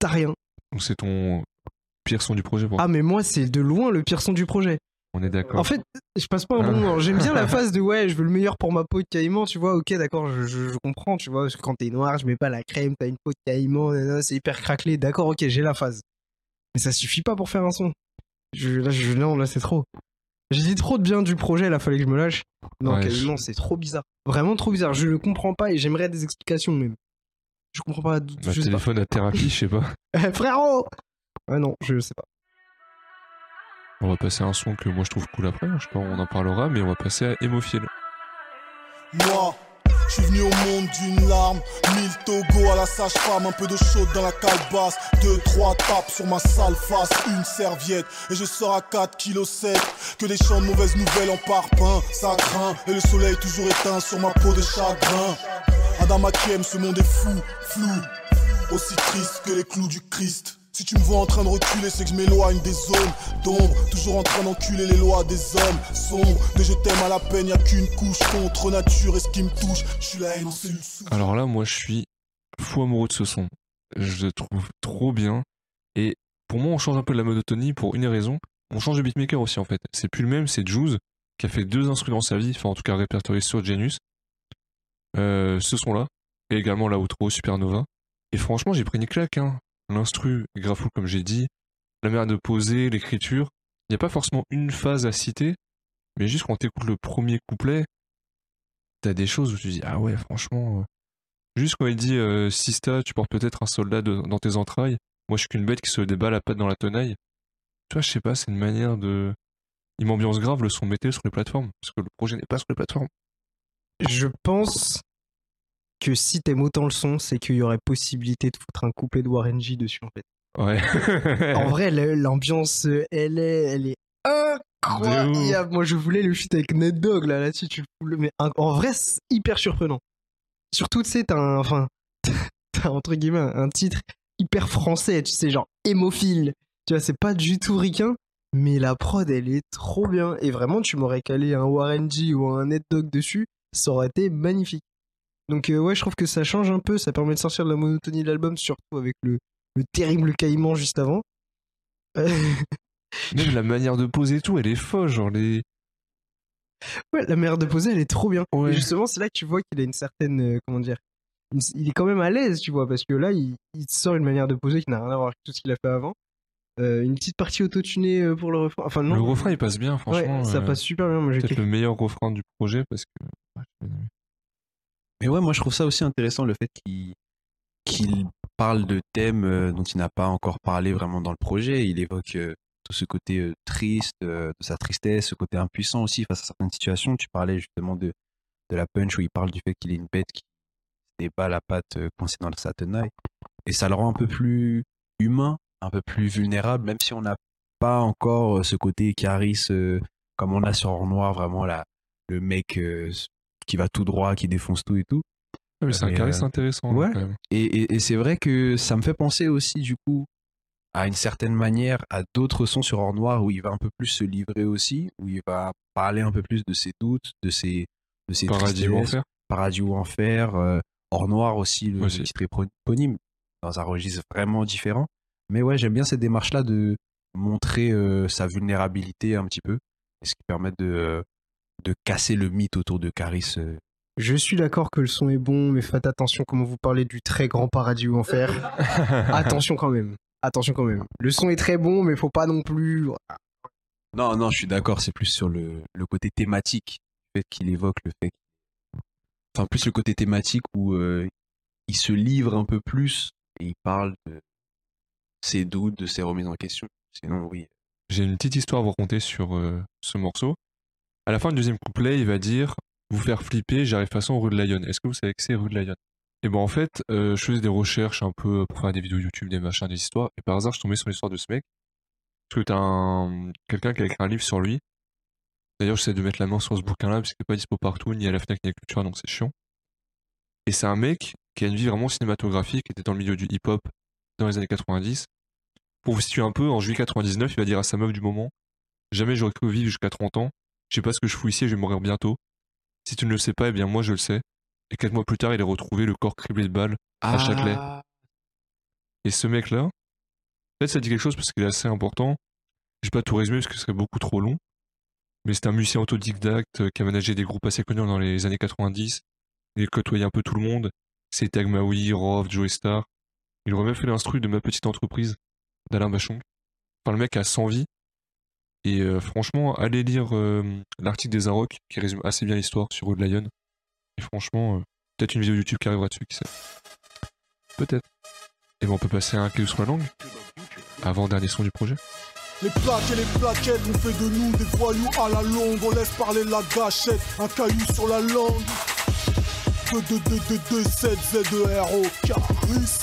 Speaker 3: t'as rien.
Speaker 1: C'est ton pire son du projet pour
Speaker 3: Ah, mais moi, c'est de loin le pire son du projet.
Speaker 1: On est d'accord.
Speaker 3: En fait, je passe pas un bon
Speaker 1: Ah.
Speaker 3: moment. J'aime bien la *laughs* phase de ouais, je veux le meilleur pour ma peau de caïman, tu vois. Ok, d'accord, je, je- je comprends, tu vois. Parce que quand t'es noir, je mets pas la crème, t'as une peau de caïman, c'est hyper craquelé. D'accord, ok, j'ai la phase. Mais ça suffit pas pour faire un son. Je, là, je, non, là, c'est trop. J'ai dit trop de bien du projet, là, fallait que je me lâche. Non,
Speaker 1: Ouais,
Speaker 3: c'est trop bizarre. Vraiment trop bizarre. Je le comprends pas et j'aimerais des explications même. Je comprends pas.
Speaker 1: Bah,
Speaker 3: je pas.
Speaker 1: téléphone à thérapie, je sais pas. *laughs*
Speaker 3: Eh, frérot Ouais, non, je sais pas.
Speaker 1: On va passer à un son que moi je trouve cool après. hein. Je sais pas, on en parlera, mais on va passer à Hémophile.
Speaker 6: Moi, je suis venu au monde d'une larme. Mille Togo à la sage-femme, un peu de chaude dans la calebasse. Deux, trois tapes sur ma sale face, une serviette. Et je sors à 4 kilos 7. Que des chants de mauvaises nouvelles en parpaing. Ça craint, et le soleil toujours éteint sur ma peau de chagrin. Adam aime ce monde est fou, flou. Aussi triste que les clous du Christ. Si tu me vois en train de reculer, c'est que je m'éloigne des zones d'ombre. Toujours en train d'enculer les lois des hommes sombres. Mais je t'aime à la peine, y a qu'une couche contre nature et ce qui me touche. Je suis la haine en cellule.
Speaker 1: Alors là, moi je suis fou amoureux de ce son. Je le trouve trop bien. Et pour moi, on change un peu de la monotonie pour une raison. On change de beatmaker aussi en fait. C'est plus le même, c'est Juice qui a fait deux instruments dans sa vie, enfin en tout cas répertorié sur Genius. Euh, ce son-là, et également la outro Supernova. Et franchement, j'ai pris une claque. Hein. L'instru cool, comme j'ai dit. La manière de poser, l'écriture. Il n'y a pas forcément une phase à citer, mais juste quand t'écoutes le premier couplet, t'as des choses où tu dis ah ouais, franchement. euh, Juste quand il dit euh, Sista, tu portes peut-être un soldat dans tes entrailles. Moi, je suis qu'une bête qui se débat la patte dans la tenaille. Tu vois, je sais pas, c'est une manière de. Il m'ambiance grave le son mettez sur les plateformes, parce que le projet n'est pas sur les plateformes.
Speaker 3: Je pense que si t'aimes autant le son, c'est qu'il y aurait possibilité de foutre un couplet de Warren G dessus en fait.
Speaker 1: Ouais.
Speaker 3: En vrai, l'ambiance, euh, elle est, elle est incroyable. Moi, je voulais le feat avec Ned Dogg là, là-dessus. Tu le mais en vrai, c'est hyper surprenant. Surtout, tu sais, t'as un, enfin, *laughs* t'as entre guillemets un titre hyper français, tu sais, genre hémophile. Tu vois, c'est pas du tout ricain, mais la prod, elle est trop bien. Et vraiment, tu m'aurais calé un Warren G ou un Ned Dogg dessus, ça aurait été magnifique. Donc, euh, ouais, je trouve que ça change un peu, ça permet de sortir de la monotonie de l'album, surtout avec le, le terrible caïman juste avant. *laughs*
Speaker 1: Même la manière de poser et tout, elle est folle. Genre les.
Speaker 3: Ouais, la manière de poser, elle est trop bien.
Speaker 1: Ouais.
Speaker 3: Et justement, c'est là que tu vois qu'il a une certaine. euh, comment dire Il est quand même à l'aise, tu vois, parce que là, il, il sort une manière de poser qui n'a rien à voir avec tout ce qu'il a fait avant. Euh, une petite partie autotunée pour le refrain. Enfin, non.
Speaker 1: le refrain, il passe bien,
Speaker 3: Ouais,
Speaker 1: franchement.
Speaker 3: ça
Speaker 1: euh,
Speaker 3: passe super bien. Moi, j'ai
Speaker 1: Peut-être le meilleur refrain du projet parce que. ouais, j'ai bien aimé.
Speaker 2: Mais ouais, moi je trouve ça aussi intéressant le fait qu'il parle de thèmes euh, dont il n'a pas encore parlé vraiment dans le projet. Il évoque euh, tout ce côté euh, triste, de sa tristesse, ce côté impuissant aussi face à certaines situations. Tu parlais justement de, de la punch où il parle du fait qu'il est une bête qui se débat la patte coincée dans sa tenaille. Et ça le rend un peu plus humain, un peu plus vulnérable, même si on n'a pas encore ce côté Caris comme on a sur Noir, vraiment la, le mec qui va tout droit, qui défonce tout et tout.
Speaker 1: Ouais, mais c'est un charisme
Speaker 2: euh,
Speaker 1: intéressant.
Speaker 2: ouais.
Speaker 1: hein, quand même.
Speaker 2: Et, et- et c'est vrai que ça me fait penser aussi, du coup, à une certaine manière, à d'autres sons sur Or Noir où il va un peu plus se livrer aussi, où il va parler un peu plus de ses doutes, de ses, de ses
Speaker 1: Paradis ou enfer.
Speaker 2: Paradis ou Enfer, euh, Or Noir aussi, le,
Speaker 1: Aussi.
Speaker 2: le titre éponyme, dans un registre vraiment différent. Mais ouais, j'aime bien cette démarche-là de montrer euh, sa vulnérabilité un petit peu, et ce qui permet de, euh, de casser le mythe autour de Caris. euh.
Speaker 3: Je suis d'accord que le son est bon, mais faites attention comment vous parlez du très grand paradis ou enfer. *laughs* attention quand même. Attention quand même. Le son est très bon, mais faut pas non plus.
Speaker 2: Non, non, je suis d'accord, c'est plus sur le, le côté thématique, le fait qu'il évoque le fait. Enfin, plus le côté thématique où euh, il se livre un peu plus et il parle de ses doutes, de ses remises en question. Sinon, oui.
Speaker 1: J'ai une petite histoire à vous raconter sur euh, ce morceau. À la fin du deuxième couplet, il va dire Vous faire flipper, j'arrive façon rue de Lyon. Est-ce que vous savez que c'est rue de Lyon Et ben en fait, euh, je faisais des recherches un peu pour faire des vidéos YouTube, des machins, des histoires. Et par hasard, je tombé sur l'histoire de ce mec. Parce que t'as un... quelqu'un qui a écrit un livre sur lui. D'ailleurs, j'essaie de mettre la main sur ce bouquin-là, parce qu'il n'est pas dispo partout, ni à la Fnac, ni à la Culture, donc c'est chiant. Et c'est un mec qui a une vie vraiment cinématographique, qui était dans le milieu du hip-hop dans les années 90. Pour vous situer un peu, en juillet 99, il va dire à sa meuf du moment Jamais j'aurais cru vivre jusqu'à 30 ans. Je sais pas ce que je fous ici et je vais mourir bientôt. Si tu ne le sais pas, eh bien moi je le sais. Et quatre mois plus tard, il est retrouvé le corps criblé de balles. À Châtelet. Et ce mec-là, fait, ça dit quelque chose parce qu'il est assez important. Je vais pas tout résumer parce que ce serait beaucoup trop long. Mais c'est un musicien autodidacte euh, qui a managé des groupes assez connus dans les années 90. Il a côtoyé un peu tout le monde. C'est Tagmaoui, Rov, Joey Star. Il aurait même fait l'instru de ma petite entreprise d'Alain Bachung. Enfin, le mec a 100 vies. Et euh, franchement, allez lire euh, l'article des Arocs qui résume assez bien l'histoire sur Road Lion. Et franchement, euh, peut-être une vidéo YouTube qui arrivera dessus, qui sait. Peut-être. Et bon, on peut passer à un caillou sur la langue avant dernier son du projet.
Speaker 6: Les plaques et les plaquettes ont fait de nous des voyous à la longue. On laisse parler la gâchette, un caillou sur la langue. 2 2 2 2 2 7 Z E R O Caris.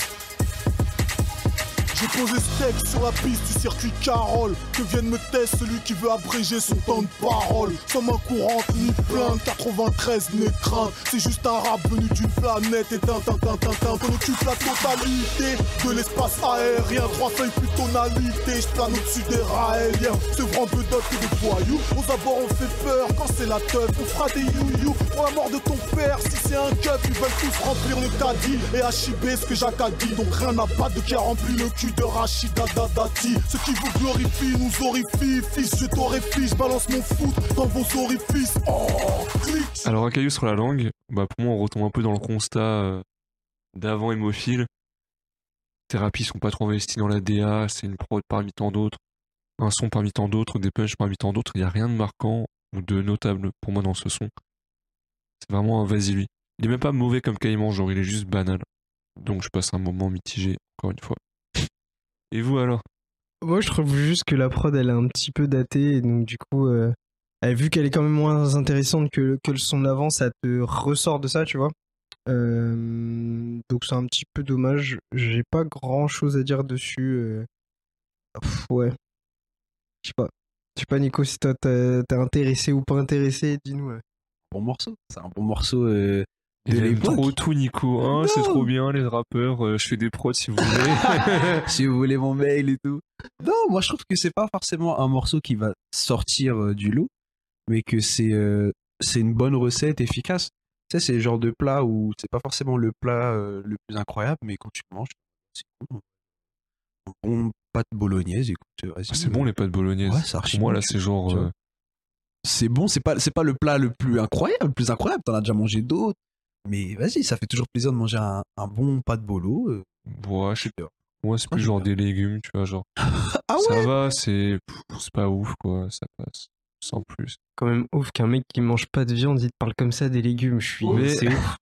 Speaker 6: J'ai posé steak sur la piste du circuit Carole Que vienne me tester celui qui veut abréger son temps de parole. Sans main courante ni plainte 93 n'est crainte C'est juste un rap venu d'une planète Et d'un tin tin tin tin Qu'on occupe la totalité De l'espace aérien. Trois feuilles plus tonalité. Je plane au-dessus des raéliens. C'est vraiment peu d'autres que des voyous. Aux abords on fait peur Quand c'est la teuf. On fera des you-you Pour la mort de ton père. Si c'est un cup Ils veulent tous remplir le caddie Et HIB ce que Jacques a dit. Donc rien n'a pas de qui a rempli le cul
Speaker 1: Alors, un caillou sur la langue, bah pour moi, on retombe un peu dans le constat euh, d'avant hémophile. Thérapies sont pas trop investies dans la DA, c'est une prod parmi tant d'autres, un son parmi tant d'autres, des punchs parmi tant d'autres. Il n'y a rien de marquant ou de notable pour moi dans ce son. C'est vraiment un vas-y lui. Il est même pas mauvais comme caïman, genre il est juste banal. Donc je passe un moment mitigé, encore une fois. Et vous alors?
Speaker 3: Moi, je trouve juste que la prod, elle est un petit peu datée. Et donc, du coup, euh, euh, vu qu'elle est quand même moins intéressante que, que le son d'avant, ça te ressort de ça, tu vois? Euh, donc, c'est un petit peu dommage. J'ai pas grand chose à dire dessus. euh. Pff, ouais. Je sais pas. Je sais pas, Nico, si toi t'es t'es intéressé ou pas intéressé, dis-nous. ouais.
Speaker 2: Bon morceau. C'est un bon morceau. euh, de
Speaker 1: Il aime
Speaker 2: l'époque.
Speaker 1: trop tout Nico, hein, c'est trop bien les rappeurs, euh, je fais des prods si vous voulez. *laughs* *laughs*
Speaker 2: si vous voulez mon mail et tout. Non, moi je trouve que c'est pas forcément un morceau qui va sortir euh, du lot, mais que c'est euh, c'est une bonne recette efficace. Tu sais, c'est le genre de plat où c'est pas forcément le plat euh, le plus incroyable, mais quand tu le manges, c'est bon. Un bon pâte bolognaise, écoute.
Speaker 1: Ah, c'est bon les pâtes bolognaises.
Speaker 2: Ouais,
Speaker 1: Pour moi là c'est genre...
Speaker 2: C'est bon, c'est pas, c'est pas le plat le plus incroyable, le plus incroyable, t'en as déjà mangé d'autres. Mais vas-y, ça fait toujours plaisir de manger un, un bon pâte bolo. euh.
Speaker 1: ouais, je sais pas. Moi c'est plus genre des légumes, tu vois, genre... *laughs*
Speaker 2: Ah
Speaker 1: ça
Speaker 2: ouais?
Speaker 1: va, c'est pas ouf quoi, ça passe. Sans plus.
Speaker 3: Quand même ouf qu'un mec qui mange pas de viande, il te parle comme ça des légumes. Je suis.
Speaker 1: Mais-
Speaker 3: C'est ouf.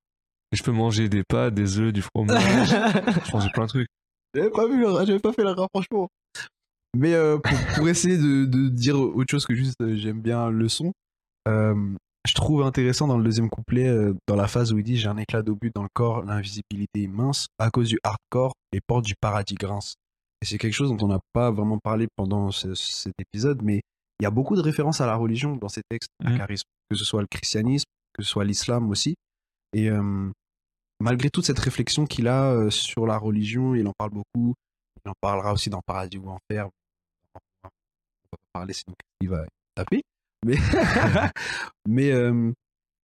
Speaker 1: Je peux manger des pâtes, des œufs, du fromage, je mange plein de trucs. *laughs*
Speaker 2: J'avais pas vu, le- j'avais pas fait le rapprochement. Mais euh, pour, pour essayer de, de dire autre chose que juste euh, j'aime bien le son, euh, je trouve intéressant dans le deuxième couplet, euh, dans la phase où il dit j'ai un éclat d'obus dans le corps, l'invisibilité est mince, à cause du hardcore, les portes du paradis grincent. Et c'est quelque chose dont on n'a pas vraiment parlé pendant ce- cet épisode, mais il y a beaucoup de références à la religion dans ces textes, à
Speaker 1: Mhm.
Speaker 2: charisme, que ce soit le christianisme, que ce soit l'islam aussi. Et euh, malgré toute cette réflexion qu'il a euh, sur la religion, il en parle beaucoup. Il en parlera aussi dans Paradis ou Enfer. On va parler sinon il va taper? Mais, *laughs* mais euh,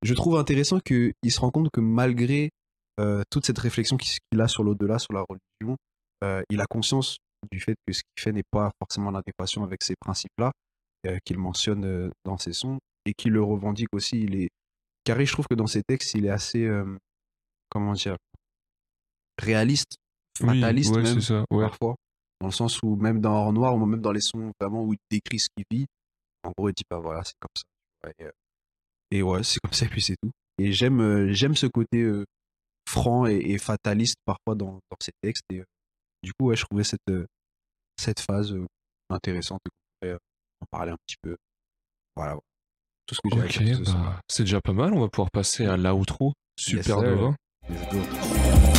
Speaker 2: je trouve intéressant qu'il se rend compte que malgré euh, toute cette réflexion qu'il a sur l'au-delà, sur la religion, euh, il a conscience du fait que ce qu'il fait n'est pas forcément en adéquation avec ces principes-là, qu'il mentionne dans ses sons et qu'il le revendique aussi. Il est... Carré, je trouve que dans ses textes, il est assez, comment dire, réaliste,
Speaker 1: Oui,
Speaker 2: fataliste
Speaker 1: ouais,
Speaker 2: même,
Speaker 1: c'est ça, ouais.
Speaker 2: parfois. Dans le sens où même dans Or Noir, ou même dans les sons vraiment où il décrit ce qu'il vit, en gros, il dit pas voilà, c'est comme ça. Et, euh, et ouais, c'est comme ça, et puis c'est tout. Et j'aime euh, j'aime ce côté euh, franc et, et fataliste parfois dans, dans ses textes. Et du coup, ouais, je trouvais cette, cette phase intéressante et en parler un petit peu. Voilà, voilà. tout ce que j'ai à
Speaker 1: Ok,
Speaker 2: dire sur ce son.
Speaker 1: bah, c'est déjà pas mal, on va pouvoir passer à l'outro. Super.
Speaker 2: Let's go.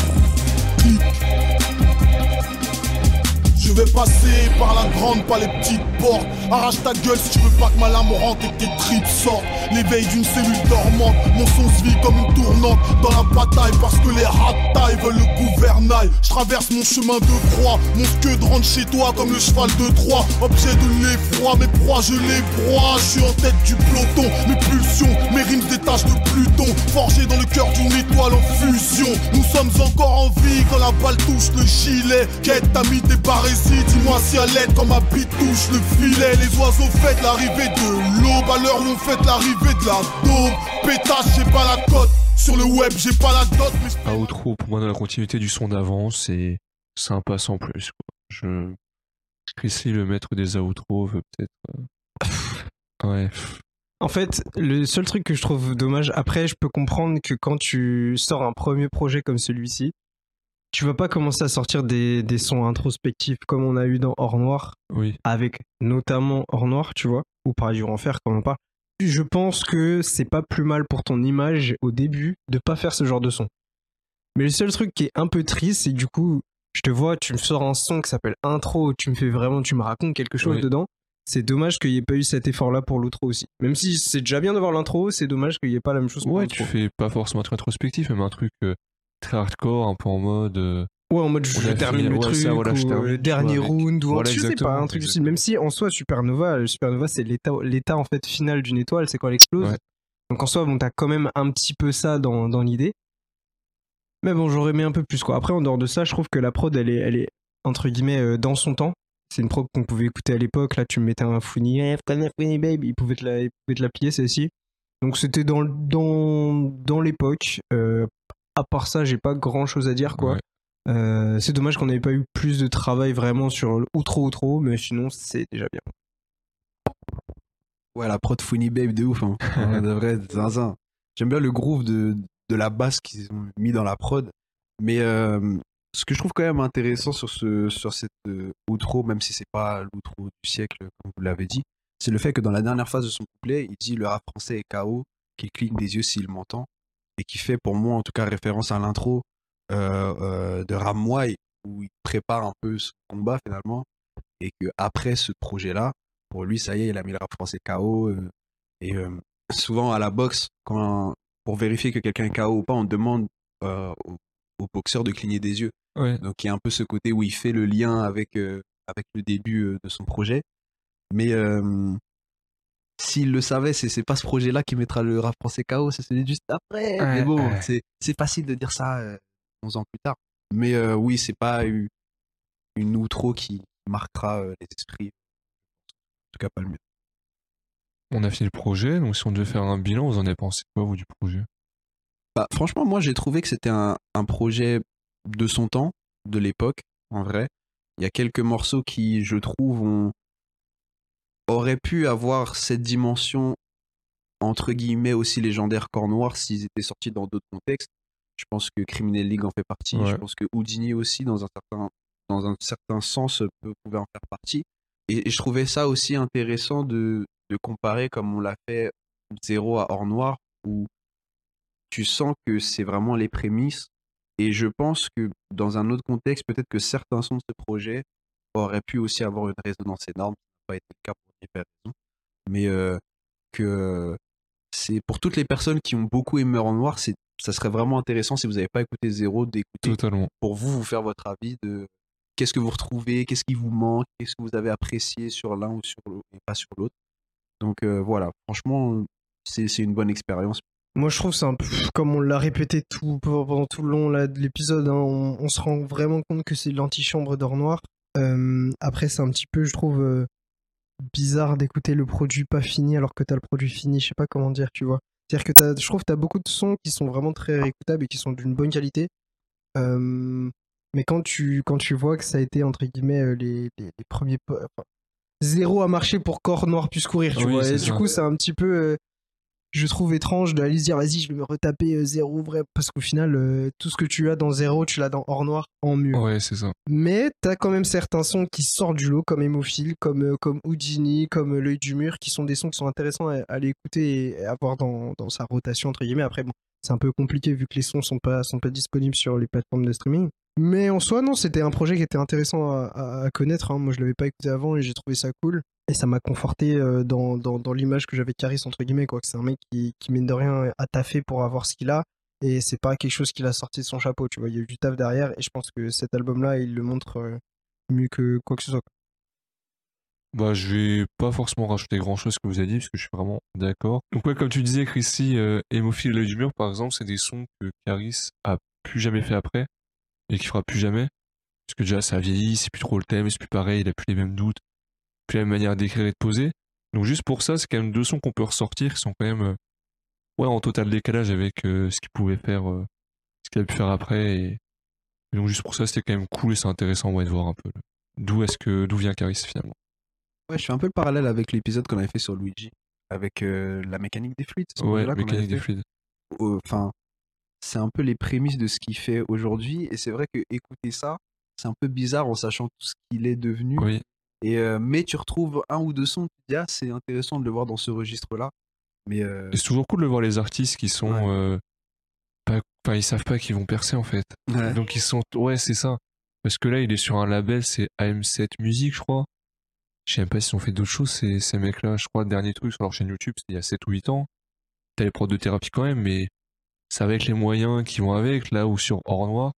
Speaker 6: Je vais passer par la grande, pas les petites portes. Arrache ta gueule si tu veux pas que ma lame rentre et que tes tripes sortent. L'éveil d'une cellule dormante, mon son se vit comme une tournante dans la bataille parce que les rattailles veulent le gouvernail. Je traverse mon chemin de croix, mon de rentre chez toi comme le cheval de Troie. Objet de l'effroi, mes proies je les broie. Je suis en tête du peloton, mes pulsions, mes rimes se détachent de Pluton. Forgé dans le cœur d'une étoile en fusion. Nous sommes encore en vie quand la balle touche le gilet. Quête ami des parésies, dis-moi si à l'aide quand ma bite touche le filet. Les oiseaux fêtent l'arrivée de l'aube, à l'heure où on fête l'arrivée de la daube. Pétasse, j'ai pas la cote. Sur le web, j'ai pas la dot, mais je
Speaker 1: Outro, pour moi, dans la continuité du son d'avant, c'est sympa sans plus. Quoi. Je... Chrissy, le maître des outros, veut peut-être. euh, Ouais.
Speaker 3: En fait, le seul truc que je trouve dommage, après, je peux comprendre que quand tu sors un premier projet comme celui-ci, tu vas pas commencer à sortir des, des sons introspectifs comme on a eu dans Hors Noir,
Speaker 1: Oui.
Speaker 3: avec notamment Hors Noir, tu vois, ou Paradis du Enfer, comme on parle. Je pense que c'est pas plus mal pour ton image au début de pas faire ce genre de son. Mais le seul truc qui est un peu triste, c'est du coup, je te vois, tu me sors un son qui s'appelle Intro, tu me fais vraiment, tu me racontes quelque chose
Speaker 1: Oui.
Speaker 3: dedans. C'est dommage qu'il n'y ait pas eu cet effort-là pour l'outro aussi. Même si c'est déjà bien d'avoir l'intro, c'est dommage qu'il n'y ait pas la même chose pour
Speaker 1: Ouais, tu fais pas forcément un truc introspectif, même un truc euh, très hardcore, un peu en mode. euh,
Speaker 3: Ouais, en mode je termine
Speaker 1: fini-
Speaker 3: le
Speaker 1: ouais,
Speaker 3: truc,
Speaker 1: ça, voilà, je
Speaker 3: ou
Speaker 1: termine,
Speaker 3: le
Speaker 1: tu
Speaker 3: dernier
Speaker 1: avec-
Speaker 3: round, ou
Speaker 1: Voilà,
Speaker 3: je sais pas,
Speaker 1: exactement,
Speaker 3: un truc style. Même si en soi, Supernova, le Supernova, c'est l'état, en fait final d'une étoile, c'est quand elle explose.
Speaker 1: Ouais.
Speaker 3: Donc en soi, bon, t'as quand même un petit peu ça dans, dans l'idée. Mais bon, j'aurais aimé un peu plus quoi. Après, en dehors de ça, je trouve que la prod, elle est, elle est entre guillemets euh, dans son temps. C'est une prod qu'on pouvait écouter à l'époque. Là, tu me mettais un Fouini, eh, babe, il pouvait te la, il pouvait te la plier celle-ci. Donc c'était dans, dans, dans l'époque. Euh, à part ça, j'ai pas grand chose à dire quoi.
Speaker 1: ouais.
Speaker 3: Euh, c'est dommage qu'on n'avait pas eu plus de travail vraiment sur le outro outro, mais sinon c'est déjà bien.
Speaker 2: Ouais, la prod Funny Babe de ouf. Hein. *laughs* De vrai, zinzin. J'aime bien le groove de, de la basse qu'ils ont mis dans la prod. Mais euh, ce que je trouve quand même intéressant sur, ce, sur cette euh, outro, même si c'est pas l'outro du siècle, comme vous l'avez dit, c'est le fait que dans la dernière phase de son couplet, il dit le rap français est KO, qui cligne des yeux s'il m'entend, et qui fait pour moi en tout cas référence à l'intro euh, euh, de Ramway, où il prépare un peu ce combat finalement, et que après ce projet-là, pour lui, ça y est, il a mis le rap français KO. et euh, souvent à la boxe, quand, pour vérifier que quelqu'un est KO ou pas, on demande au, au boxeur de cligner des yeux.
Speaker 1: Ouais.
Speaker 2: Donc il y a un peu ce côté où il fait le lien avec, avec le début de son projet. Mais euh, s'il le savait, c'est pas ce projet-là qui mettra le rap français KO, c'est celui juste après.
Speaker 1: Ouais,
Speaker 2: Mais bon,
Speaker 1: ouais.
Speaker 2: c'est c'est facile de dire ça euh, 11 ans plus tard. Mais euh, oui, c'est pas une, une outro qui marquera euh, les esprits. En tout cas, pas le mieux.
Speaker 1: On a fini le projet, donc si on devait faire un bilan, vous en avez pensé quoi, vous, du projet?
Speaker 2: Bah, franchement, moi, j'ai trouvé que c'était un, un projet de son temps, de l'époque, en vrai. Il y a quelques morceaux qui, je trouve, ont... auraient pu avoir cette dimension, entre guillemets, aussi légendaire Corps Noir s'ils étaient sortis dans d'autres contextes. Je pense que Criminal League en fait partie. Je pense que Houdini aussi, dans un certain, dans un certain sens, peut, pouvait en faire partie. Et, et je trouvais ça aussi intéressant de, de comparer, comme on l'a fait, Zéro à Hors Noir, où tu sens que c'est vraiment les prémices. Et je pense que dans un autre contexte, peut-être que certains sons de ce projet auraient pu aussi avoir une résonance énorme. Pas été le cas pour diverses raisons. Mais euh, que c'est pour toutes les personnes qui ont beaucoup aimé en noir, c'est ça serait vraiment intéressant si vous n'avez pas écouté Zéro d'écouter
Speaker 1: Totalement.
Speaker 2: pour vous vous faire votre avis de qu'est-ce que vous retrouvez, qu'est-ce qui vous manque, qu'est-ce que vous avez apprécié sur l'un ou sur l'autre et pas sur l'autre. Donc euh, voilà, franchement, c'est c'est une bonne expérience.
Speaker 3: Moi je trouve c'est un peu comme on l'a répété tout pendant tout le long là, de l'épisode, hein, on, on se rend vraiment compte que c'est l'antichambre d'or noir. Euh, après c'est un petit peu je trouve euh, bizarre d'écouter le produit pas fini alors que t'as le produit fini, je sais pas comment dire, tu vois. C'est-à-dire que t'as- je trouve que t'as beaucoup de sons qui sont vraiment très réécoutables et qui sont d'une bonne qualité. Euh, mais quand tu, quand tu vois que ça a été entre guillemets euh, les, les, les premiers enfin, zéro à marcher pour corps noir puisse courir, tu
Speaker 1: Oui,
Speaker 3: vois. Et du coup, c'est un petit peu euh, je trouve étrange d'aller se dire vas-y je vais me retaper euh, zéro vrai parce qu'au final euh, tout ce que tu as dans zéro tu l'as dans hors noir en mieux
Speaker 1: Ouais, c'est ça.
Speaker 3: mais t'as quand même certains sons qui sortent du lot comme Hémophile comme euh, comme Houdini comme l'œil du mur qui sont des sons qui sont intéressants à, aller écouter et à avoir dans, dans sa rotation entre guillemets après bon c'est un peu compliqué vu que les sons sont pas sont pas disponibles sur les plateformes de streaming mais en soi non c'était un projet qui était intéressant à, à- à connaître hein. moi je l'avais pas écouté avant et j'ai trouvé ça cool et ça m'a conforté dans, l'image que j'avais de Caris entre guillemets quoi c'est un mec qui, qui mine de rien a taffé pour avoir ce qu'il a et c'est pas quelque chose qu'il a sorti de son chapeau tu vois il y a eu du taf derrière et je pense que cet album là il le montre mieux que quoi que ce soit
Speaker 1: Bah, je vais pas forcément rajouter grand chose que vous avez dit, parce que je suis vraiment d'accord. Donc, comme tu disais, Chrissy, euh, Hémophile l'œil du mur, par exemple, c'est des sons que Caris a plus jamais fait après, et qui fera plus jamais. Parce que déjà, ça a vieilli, c'est plus trop le thème, c'est plus pareil, il a plus les mêmes doutes, plus la manière d'écrire et de poser. Donc, juste pour ça, c'est quand même deux sons qu'on peut ressortir, qui sont quand même, euh, ouais, en total décalage avec euh, ce qu'il pouvait faire, euh, ce qu'il a pu faire après, et, et donc, juste pour ça, c'était quand même cool et c'est intéressant, ouais, de voir un peu le- d'où est-ce que, d'où vient Caris finalement.
Speaker 2: Ouais, je fais un peu le parallèle avec l'épisode qu'on avait fait sur Luigi. avec euh, la mécanique des fluides.
Speaker 1: Ouais, mécanique des fluides.
Speaker 2: Enfin, c'est un peu les prémices de ce qu'il fait aujourd'hui. Et c'est vrai que écouter ça, c'est un peu bizarre en sachant tout ce qu'il est devenu.
Speaker 1: Oui,
Speaker 2: Et, euh, mais tu retrouves un ou deux sons, ah, c'est intéressant de le voir dans ce registre-là. Mais euh,
Speaker 1: c'est toujours cool de voir les artistes qui sont.
Speaker 2: Ouais.
Speaker 1: euh, pas... Ils savent pas qu'ils vont percer en fait.
Speaker 2: ouais.
Speaker 1: Donc ils sont. Ouais, c'est ça. Parce que là, il est sur un label, c'est AM7 Music, je crois. Je sais même pas s'ils ont fait d'autres choses, ces, ces mecs-là. Je crois, le dernier truc sur leur chaîne YouTube, c'était il y a 7 ou 8 ans. T'as les prods de thérapie quand même, mais c'est avec les moyens qui vont avec. Là où sur Or Noir,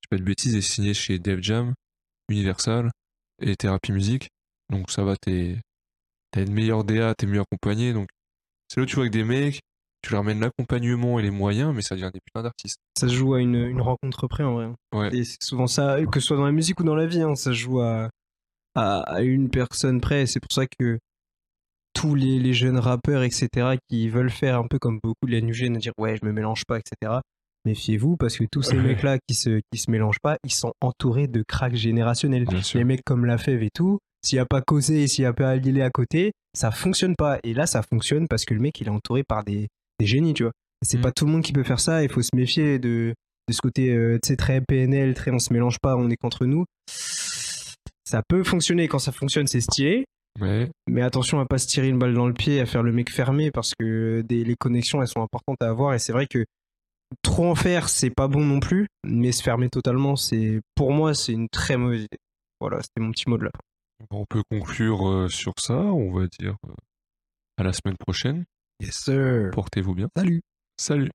Speaker 1: je dis pas de bêtises, est signé chez Def Jam, Universal et Thérapie Music. Donc ça va, t'es, t'as une meilleure DA, t'es mieux accompagné. Donc c'est là où tu vois que des mecs, tu leur amènes l'accompagnement et les moyens, mais ça devient des putains d'artistes.
Speaker 3: Ça se joue à une, une rencontre près en vrai.
Speaker 1: Ouais.
Speaker 3: Et c'est souvent ça, que ce soit dans la musique ou dans la vie, hein, ça se joue à, à, à une personne près. C'est pour ça que tous les, les jeunes rappeurs, etc., qui veulent faire un peu comme beaucoup de la Gen, dire ouais, je me mélange pas, etc. Méfiez-vous parce que tous ces mecs-là qui se, qui se mélangent pas, ils sont entourés de cracks générationnels.
Speaker 1: Bien sûr.
Speaker 3: Les mecs comme La Fève et tout, s'il n'y a pas Causé et s'il n'y a pas Alilé à côté, ça fonctionne pas. Et là, ça fonctionne parce que le mec, il est entouré par des, des génies, tu vois. C'est
Speaker 1: Mm.
Speaker 3: pas tout le monde qui peut faire ça. Il faut se méfier de, de ce côté, euh, tu sais, très PNL, très on se mélange pas, on est contre nous. Ça peut fonctionner. Quand ça fonctionne, c'est stylé.
Speaker 1: Ouais.
Speaker 3: Mais attention à pas se tirer une balle dans le pied, à faire le mec fermé parce que des, les connexions, elles sont importantes à avoir. Et c'est vrai que trop en faire, c'est pas bon non plus. Mais se fermer totalement, c'est pour moi, c'est une très mauvaise idée. Voilà, c'était mon petit mot de la fin.
Speaker 1: On peut conclure euh, sur ça, on va dire euh, à la semaine prochaine.
Speaker 2: Yes, sir.
Speaker 1: Portez-vous bien.
Speaker 2: Salut.
Speaker 1: Salut